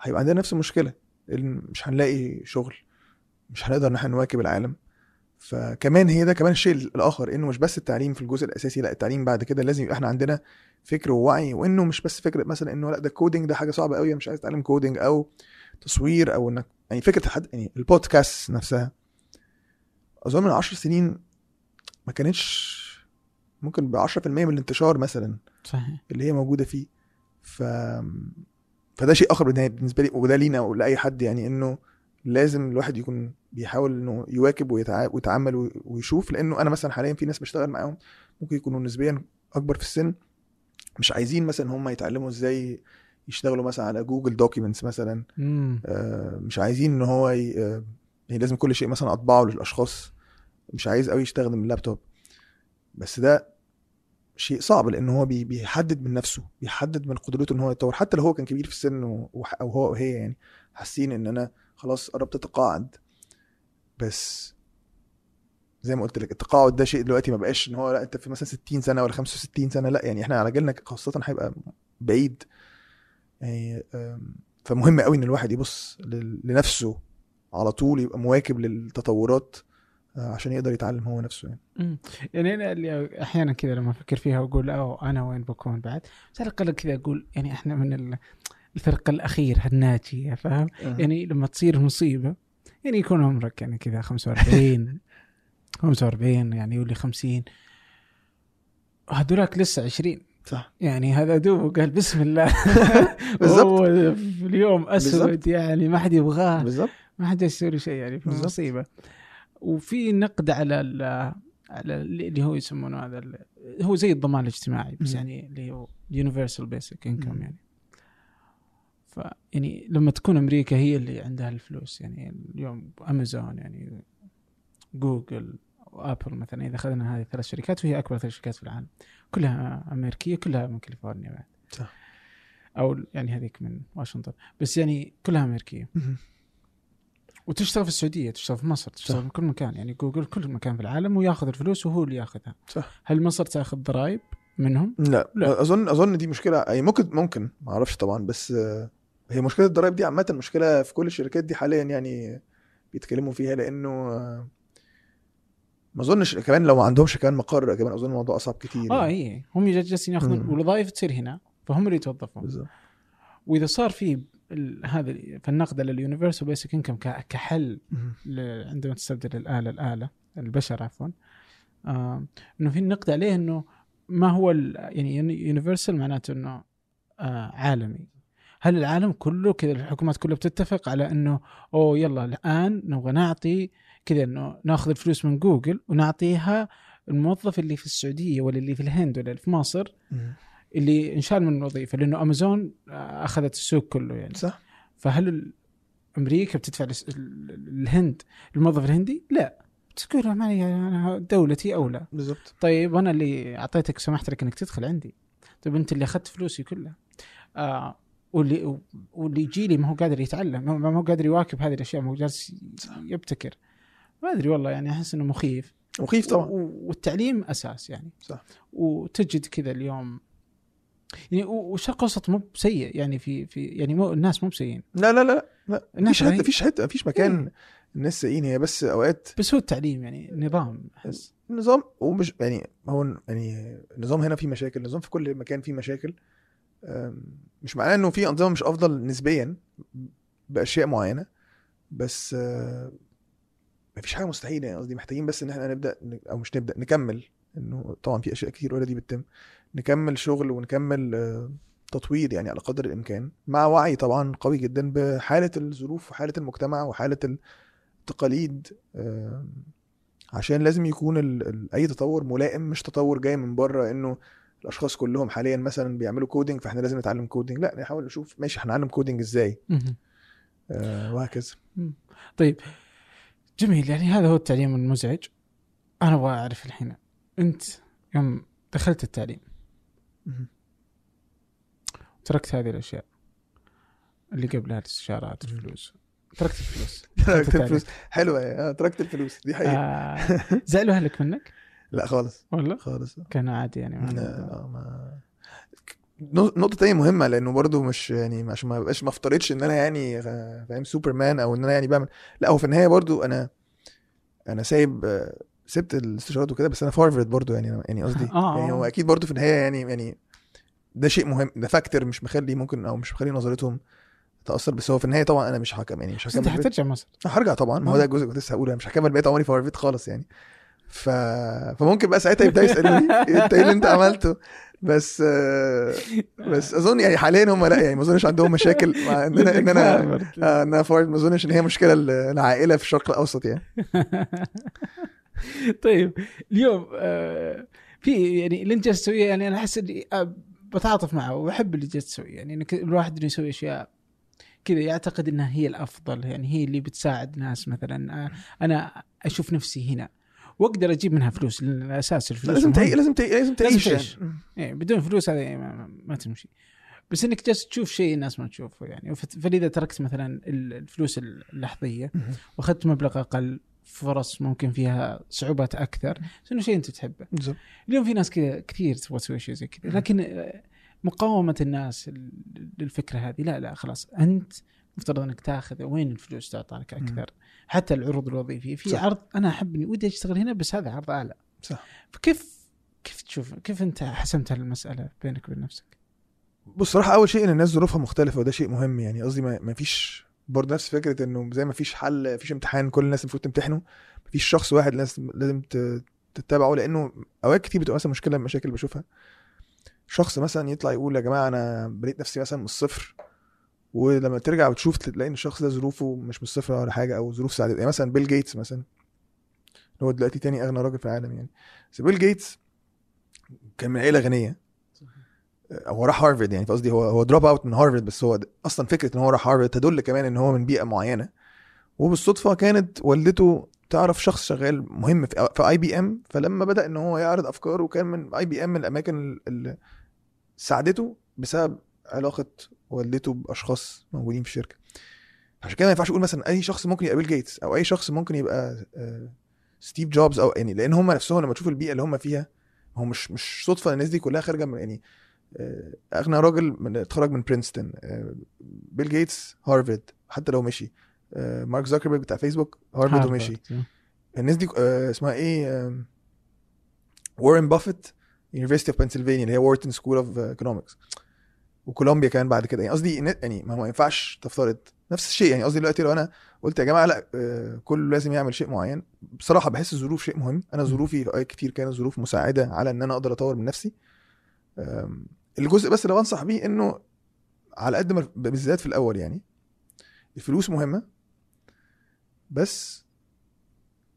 هيبقى عندنا نفس المشكلة. مش هنلاقي شغل مش هنقدر إن إحنا نواكب العالم. فكمان هي ده كمان الشيء الآخر إنه مش بس التعليم في الجزء الأساسي لأ التعليم بعد كده لازم يبقى إحنا عندنا فكر ووعي وإنه مش بس فكرة مثلا إنه لأ ده coding ده حاجة صعبة قوي مش عايز اتعلم coding أو تصوير أو إنك يعني فكرة حد يعني البودكاست نفسها. أظن من 10 سنين ما كانتش ممكن ب 10% من الانتشار مثلا صحيح. اللي هي موجودة فيه. ف فده شيء آخر بالنسبة لي وده لينا ولأي حد يعني إنه لازم الواحد يكون بيحاول إنه يواكب ويتع- ويتعامل وي- ويشوف لأنه أنا مثلا حاليا في ناس بشتغل معاهم ممكن يكونوا نسبيا أكبر في السن. مش عايزين مثلا هم يتعلموا إزاي يشتغلوا مثلا على Google Documents مثلا. مم. آه، مش عايزين إن هو ي... آه، يعني لازم كل شيء مثلا أطبعه للأشخاص. مش عايز قوي يستخدم اللابتوب. بس ده شيء صعب لأن هو بي- بيحدد من نفسه بيحدد من قدرته إن هو يتطور حتى لو هو كان كبير في السن و- أو هو أو هي يعني حاسين إن أنا خلاص قربت اتقاعد بس زي ما قلت لك التقاعد ده شيء دلوقتي ما بقاش إن هو لا أنت في مثلا 60 سنة ولا 65 سنة لا يعني إحنا على جيلنا خاصة هيبقى بعيد. يعني فمهم قوي إن الواحد يبص لنفسه على طول يبقى مواكب للتطورات آه، عشان يقدر يتعلم هو نفسه يعني. مم. يعني أنا اللي أحيانا كذا لما أفكر فيها وأقول اوه أنا وين بكون بعد بس على الاقل كذا أقول يعني إحنا من ال- الفرقه الاخيره الناجيه فاهم؟ يعني لما تصير مصيبة يعني يكون عمرك يعني كذا 45 45 يعني يقول لي 50 هذولاك لسه 20 صح يعني هذا دوب قال بسم الله بالظبط. هو في اليوم أسود بالظبط. يعني ما حد يبغاه بالظبط ما حد يسوي شيء يعني في. مصيبة وفي نقد على ال على اللي هو يسمونه هذا هو زي الضمان الاجتماعي بس. يعني اللي هو يونيفرسال بيسك انكم. يعني ف يعني لما تكون أمريكا هي اللي عندها الفلوس يعني اليوم أمازون يعني جوجل وآبل مثلا إذا أخذنا هذه الثلاث شركات وهي أكبر ثلاث شركات في العالم. كلها أمريكية كلها من كاليفورنيا بعد. صح. أو يعني هذيك من واشنطن. بس يعني كلها أمريكية. وتشتغل في السعودية تشتغل في مصر تشتغل صح. في كل مكان. يعني جوجل كل مكان في العالم وياخذ الفلوس وهو اللي ياخذها. صح. هل مصر تاخذ ضرائب منهم؟ لا, لا. اظن أظن دي مشكلة يعني ممكن ممكن ما أعرفش طبعا بس آه، هي مشكلة الضرايب دي عامة مشكلة في كل الشركات دي حاليا يعني بيتكلموا فيها لأنه ما أظنش كمان لو ما عندهمش كمان مقر كمان أظن الموضوع أصعب كتير آه يعني. اي هم جالسين ياخذون. والوظائف تصير هنا فهم اللي يتوظفون. بالظبط. وإذا صار في هذا فالنقد لليونيفرسال بيسك انكم كحل عندما تستبدل الآلة الآلة البشر عفوا آه إنه في النقد عليه إنه ما هو يعني يونيفرسال معناته إنه آه عالمي. هل العالم كله كذا الحكومات كلها بتتفق على إنه أوه يلا الآن نبغى نعطي كذا إنه ناخذ الفلوس من جوجل ونعطيها الموظف اللي في السعودية ولا اللي في الهند ولا اللي في مصر. اللي انشال من الوظيفة لأنه امازون آه، أخذت السوق كله يعني. صح. فهل أمريكا بتدفع الهند الموظف الهندي؟ لا. تقول له معي أنا دولتي أولى. بالظبط طيب أنا اللي أعطيتك سمحت لك إنك تدخل عندي. طيب أنت اللي أخذت فلوسي كلها. آه واللي واللي يجي لي ما هو قادر يتعلم ما هو قادر يواكب هذه الأشياء ما هو جالس يبتكر. ما أدري والله يعني أحس إنه مخيف. مخيف طبعا. والتعليم أساس يعني. صح. وتجد كذا اليوم يعني والشرق الاوسط مو بسيء يعني في في يعني مو الناس مو بسيئين. لا لا لا لا. مفيش حتة مفيش حتة مفيش مكان الناس سايقين هي بس أوقات بس هو التعليم يعني نظام أحس. النظام ومش يعني هو يعني النظام هنا فيه مشاكل النظام في كل مكان فيه مشاكل. مش معناه إنه في أنظمة مش أفضل نسبيا بأشياء معينة بس آه، مفيش حاجة مستحيلة يعني قصدي محتاجين بس إن إحنا نبدأ أو مش نبدأ نكمل إنه طبعا في أشياء كتير already بتتم نكمل شغل ونكمل آه، تطوير يعني على قدر الإمكان مع وعي طبعا قوي جدا بحالة الظروف وحالة المجتمع وحالة التقاليد عشان لازم يكون. أي تطور ملائم مش تطور جاي من بره إنه الأشخاص كلهم حاليا مثلا بيعملوا coding فإحنا لازم نتعلم coding لا نحاول نشوف ماشي هنعلم coding إزاي. آه وهكذا. طيب جميل. يعني هذا هو التعليم المزعج. أنا أبغى أعرف الحين. أنت يوم دخلت التعليم. تركت هذه الأشياء اللي قبلها الإستشارات. الفلوس. تركت الفلوس. تركت الفلوس. حلوة آه تركت الفلوس. دي حقيقة. آه زعلوا أهلك منك؟ لا خالص. ولا؟ خالص. كان عادي يعني ما لا لا ما نقطة تانية مهمة لأنه برضو مش يعني عشان ما بقاش ما افترضش إن أنا يعني آه، فاهم سوبرمان أو إن أنا يعني بعمل لا هو في النهاية برضو أنا أنا سايب آه، سبت الاستشارات وكده بس أنا في هارفرد برضو يعني أنا- يعني قصدي آه. يعني هو أكيد برضو في النهاية يعني يعني ده شيء مهم ده factor مش مخلي ممكن أو مش مخلي نظرتهم تأثر بس هو في النهاية طبعا أنا مش حكم يعني مش أنت هكمل بقية- حترجع مصر. هرجع طبعا ما هو آه. ده الجزء اللي كنت لسه هقوله أنا مش هكمل بقيت عمري في هارفرد خالص يعني. ف... فممكن بقى ساعتها يبدأوا يسألوني انت إيه اللي انت عملته. بس بس أظن يعني حاليا هم لا يعني ما أظنش عندهم مشاكل مع ان أنا ان أنا ان أنا ما أظنش إن هي مشكلة ال- العائله في الشرق الأوسط يعني. طيب اليوم آه، في يعني اللي أنت جالس تسويه يعني أنا أحس إني آه، بتعاطف معه وأحب اللي جالس تسويه. يعني إنك الواحد إنه يسوي أشياء كذا يعتقد إنها هي الأفضل يعني هي اللي بتساعد ناس مثلا آه، أنا أشوف نفسي هنا. واقدر أجيب منها فلوس لأن الأساس الفلوس لازم. تعيش لازم تعيش لازم تعيش. يعني. إيه بدون فلوس هذه ما, ما- تمشي. بس إنك جالس تشوف شيء الناس ما تشوفه يعني. فلذا تركت مثلا ال- الفلوس اللحظية. وأخذت مبلغ أقل فرص ممكن فيها صعوبات أكثر. بس إنه شيء أنت تحبه. اليوم في ناس كذا كثير تبغى تسوي شيء زي كذا. لكن آه، مقاومة الناس للفكرة هذه لا لا خلاص. أنت مفترض إنك تأخذ وين الفلوس تعطى لك أكثر حتى العروض الوظيفية. في صح. عرض أنا أحب إني ودي أشتغل هنا بس هذا عرض أعلى. صح. فكيف كيف تشوف كيف أنت حسمت هالمسألة بينك وبين نفسك؟ بص صراحة أول شيء إن الناس ظروفها مختلفة وده شيء مهم. يعني قصدي ما ما فيش برضه نفس فكرة إنه زي ما فيش حل فيش امتحان كل الناس المفروض تمتحنه. ما فيش شخص واحد لازم لازم تتبعه لأنه أوقات كتير بتبقى مثلا مشكلة من المشاكل بشوفها. شخص مثلا يطلع يقول يا جماعة أنا بنيت نفسي مثلا من الصفر ولما ترجع وتشوف تلاقي إن الشخص ده ظروفه مش من الصفر ولا حاجة أو ظروف ساعدته يعني مثلا بيل جيتس مثلا هو دلوقتي تاني أغنى راجل في العالم يعني. بس بيل جيتس كان من عيله غنيه هو راح هارفرد يعني قصدي هو هو drop out من هارفرد بس هو أصلا فكرة إن هو راح هارفرد تدل كمان إن هو من بيئة معينة. وبالصدفة كانت والدته تعرف شخص شغال مهم في في IBM فلما بدأ إن هو يعرض أفكاره كان من IBM من الأماكن اللي ساعدته بسبب علاقة والدته بأشخاص موجودين في الشركة. عشان كده ما ينفعش أقول مثلا أي شخص ممكن يبقى بيل جيتس أو أي شخص ممكن يبقى آه، ستيف جوبز أو يعني لأن هم نفسهم لما تشوف البيئة اللي هم فيها هو مش مش صدفة الناس دي كلها خارجة من يعني آه، أغنى راجل من اتخرج من برينستون آه، بيل جيتس هارفارد حتى لو مشي آه، مارك زوكربيرج بتاع فيسبوك هارفارد ومشي. الناس دي آه، اسمها إيه وارن بافيت University of Pennsylvania اللي هي Wharton School of Economics وكولومبيا كمان بعد كده. يعني قصدي يعني ما هو ما ينفعش تفترض نفس الشيء. يعني قصدي دلوقتي لو أنا قلت يا جماعة لا آه، كله لازم يعمل شيء معين. بصراحة بحس الظروف شيء مهم. أنا ظروفي كتير كانت ظروف مساعدة على إن أنا أقدر أطور من نفسي. الجزء بس اللي بنصح بيه إنه على قد ما بالذات في الأول يعني الفلوس مهمة. بس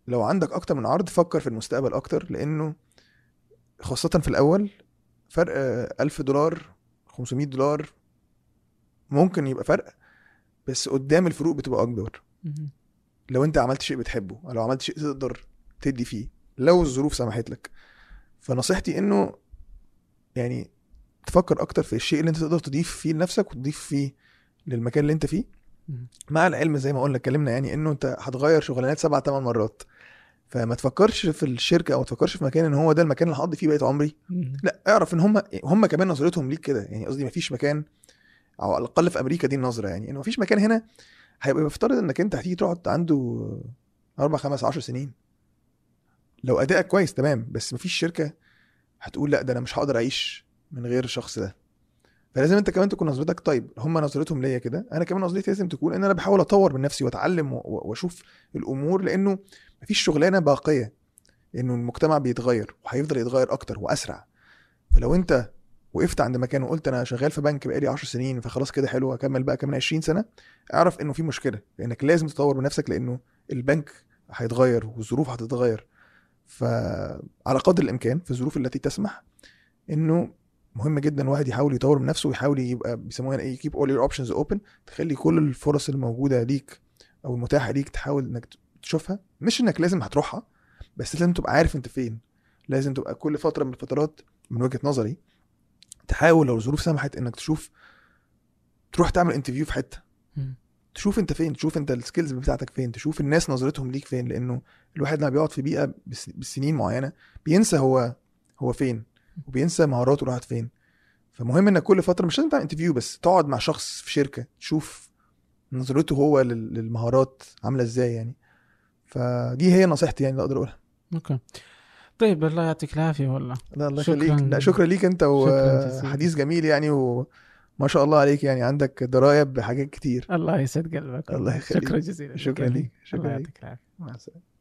لو عندك أكتر من عرض فكر في المستقبل أكتر لأنه خاصة في الأول فرق آه، 1000 دولار 500 دولار ممكن يبقى فرق بس قدام الفروق بتبقى أكبر. لو أنت عملت شيء بتحبه أو لو عملت شيء تقدر تدي فيه لو الظروف سمحت لك فنصيحتي إنه يعني تفكر أكتر في الشيء اللي أنت تقدر تضيف فيه لنفسك وتضيف فيه للمكان اللي أنت فيه. مع العلم زي ما قلنا اتكلمنا يعني إنه أنت هتغير شغلانات سبع ثمان مرات فما تفكرش في الشركة أو ما تفكرش في مكان إن هو ده المكان اللي هقضي فيه بقية عمري. لا اعرف إن هم هم كمان نظرتهم ليك كده. يعني قصدي مفيش مكان أو على الأقل في أمريكا دي النظرة يعني. انه مفيش مكان هنا هيبقى مفترض إنك أنت هتيجي تقعد عنده أربع خمس عشر سنين. لو أدائك كويس تمام. بس مفيش شركة هتقول لا ده أنا مش هقدر أعيش من غير الشخص ده. فلازم أنت كمان تكون نظرتك طيب. هم نظرتهم ليا كده. أنا كمان نظرتي لازم تكون إن أنا بحاول أطور من نفسي وأتعلم وأشوف الأمور لأنه مفيش شغلانة باقية لأنه المجتمع بيتغير وهيفضل يتغير أكتر وأسرع. فلو أنت وقفت عند مكان وقلت أنا شغال في بنك بقالي 10 سنين فخلاص كده حلو اكمل بقى كمان 20 سنة اعرف إنه في مشكلة لأنك لازم تطور من نفسك لأنه البنك هيتغير والظروف هتتغير. فعلى قدر الإمكان في الظروف التي تسمح إنه مهم جدا الواحد يحاول يطور من نفسه ويحاول يبقى بيسموها إيه keep all your options open تخلي كل الفرص الموجودة ليك أو المتاحة ليك تحاول إنك تشوفها مش إنك لازم هتروحها بس لازم تبقى عارف أنت فين. لازم تبقى كل فترة من الفترات من وجهة نظري تحاول لو الظروف سمحت إنك تشوف تروح تعمل interview في حتة. تشوف أنت فين تشوف أنت ال skills بتاعتك فين تشوف الناس نظرتهم ليك فين لأنه الواحد لما بيقعد في بيئة بس- بسنين معينة بينسى هو هو فين وبينسى مهاراته راحت فين. فمهم إنك كل فترة مش لازم تعمل interview بس تقعد مع شخص في شركة تشوف نظرته هو لل- للمهارات عاملة إزاي يعني. فدي هي نصيحتي يعني اللي أقدر أقولها okay طيب الله يعطيك العافية والله لا الله شكراً. يخليك لا شكرا ليك أنت. وحديث جميل يعني وما شاء الله عليك يعني عندك درايه بحاجات كتير الله يسعد قلبك الله يخليك. شكرا جزيلا شكرا. ليك. شكرا الله ليك. يعطيك العافية مع السلامة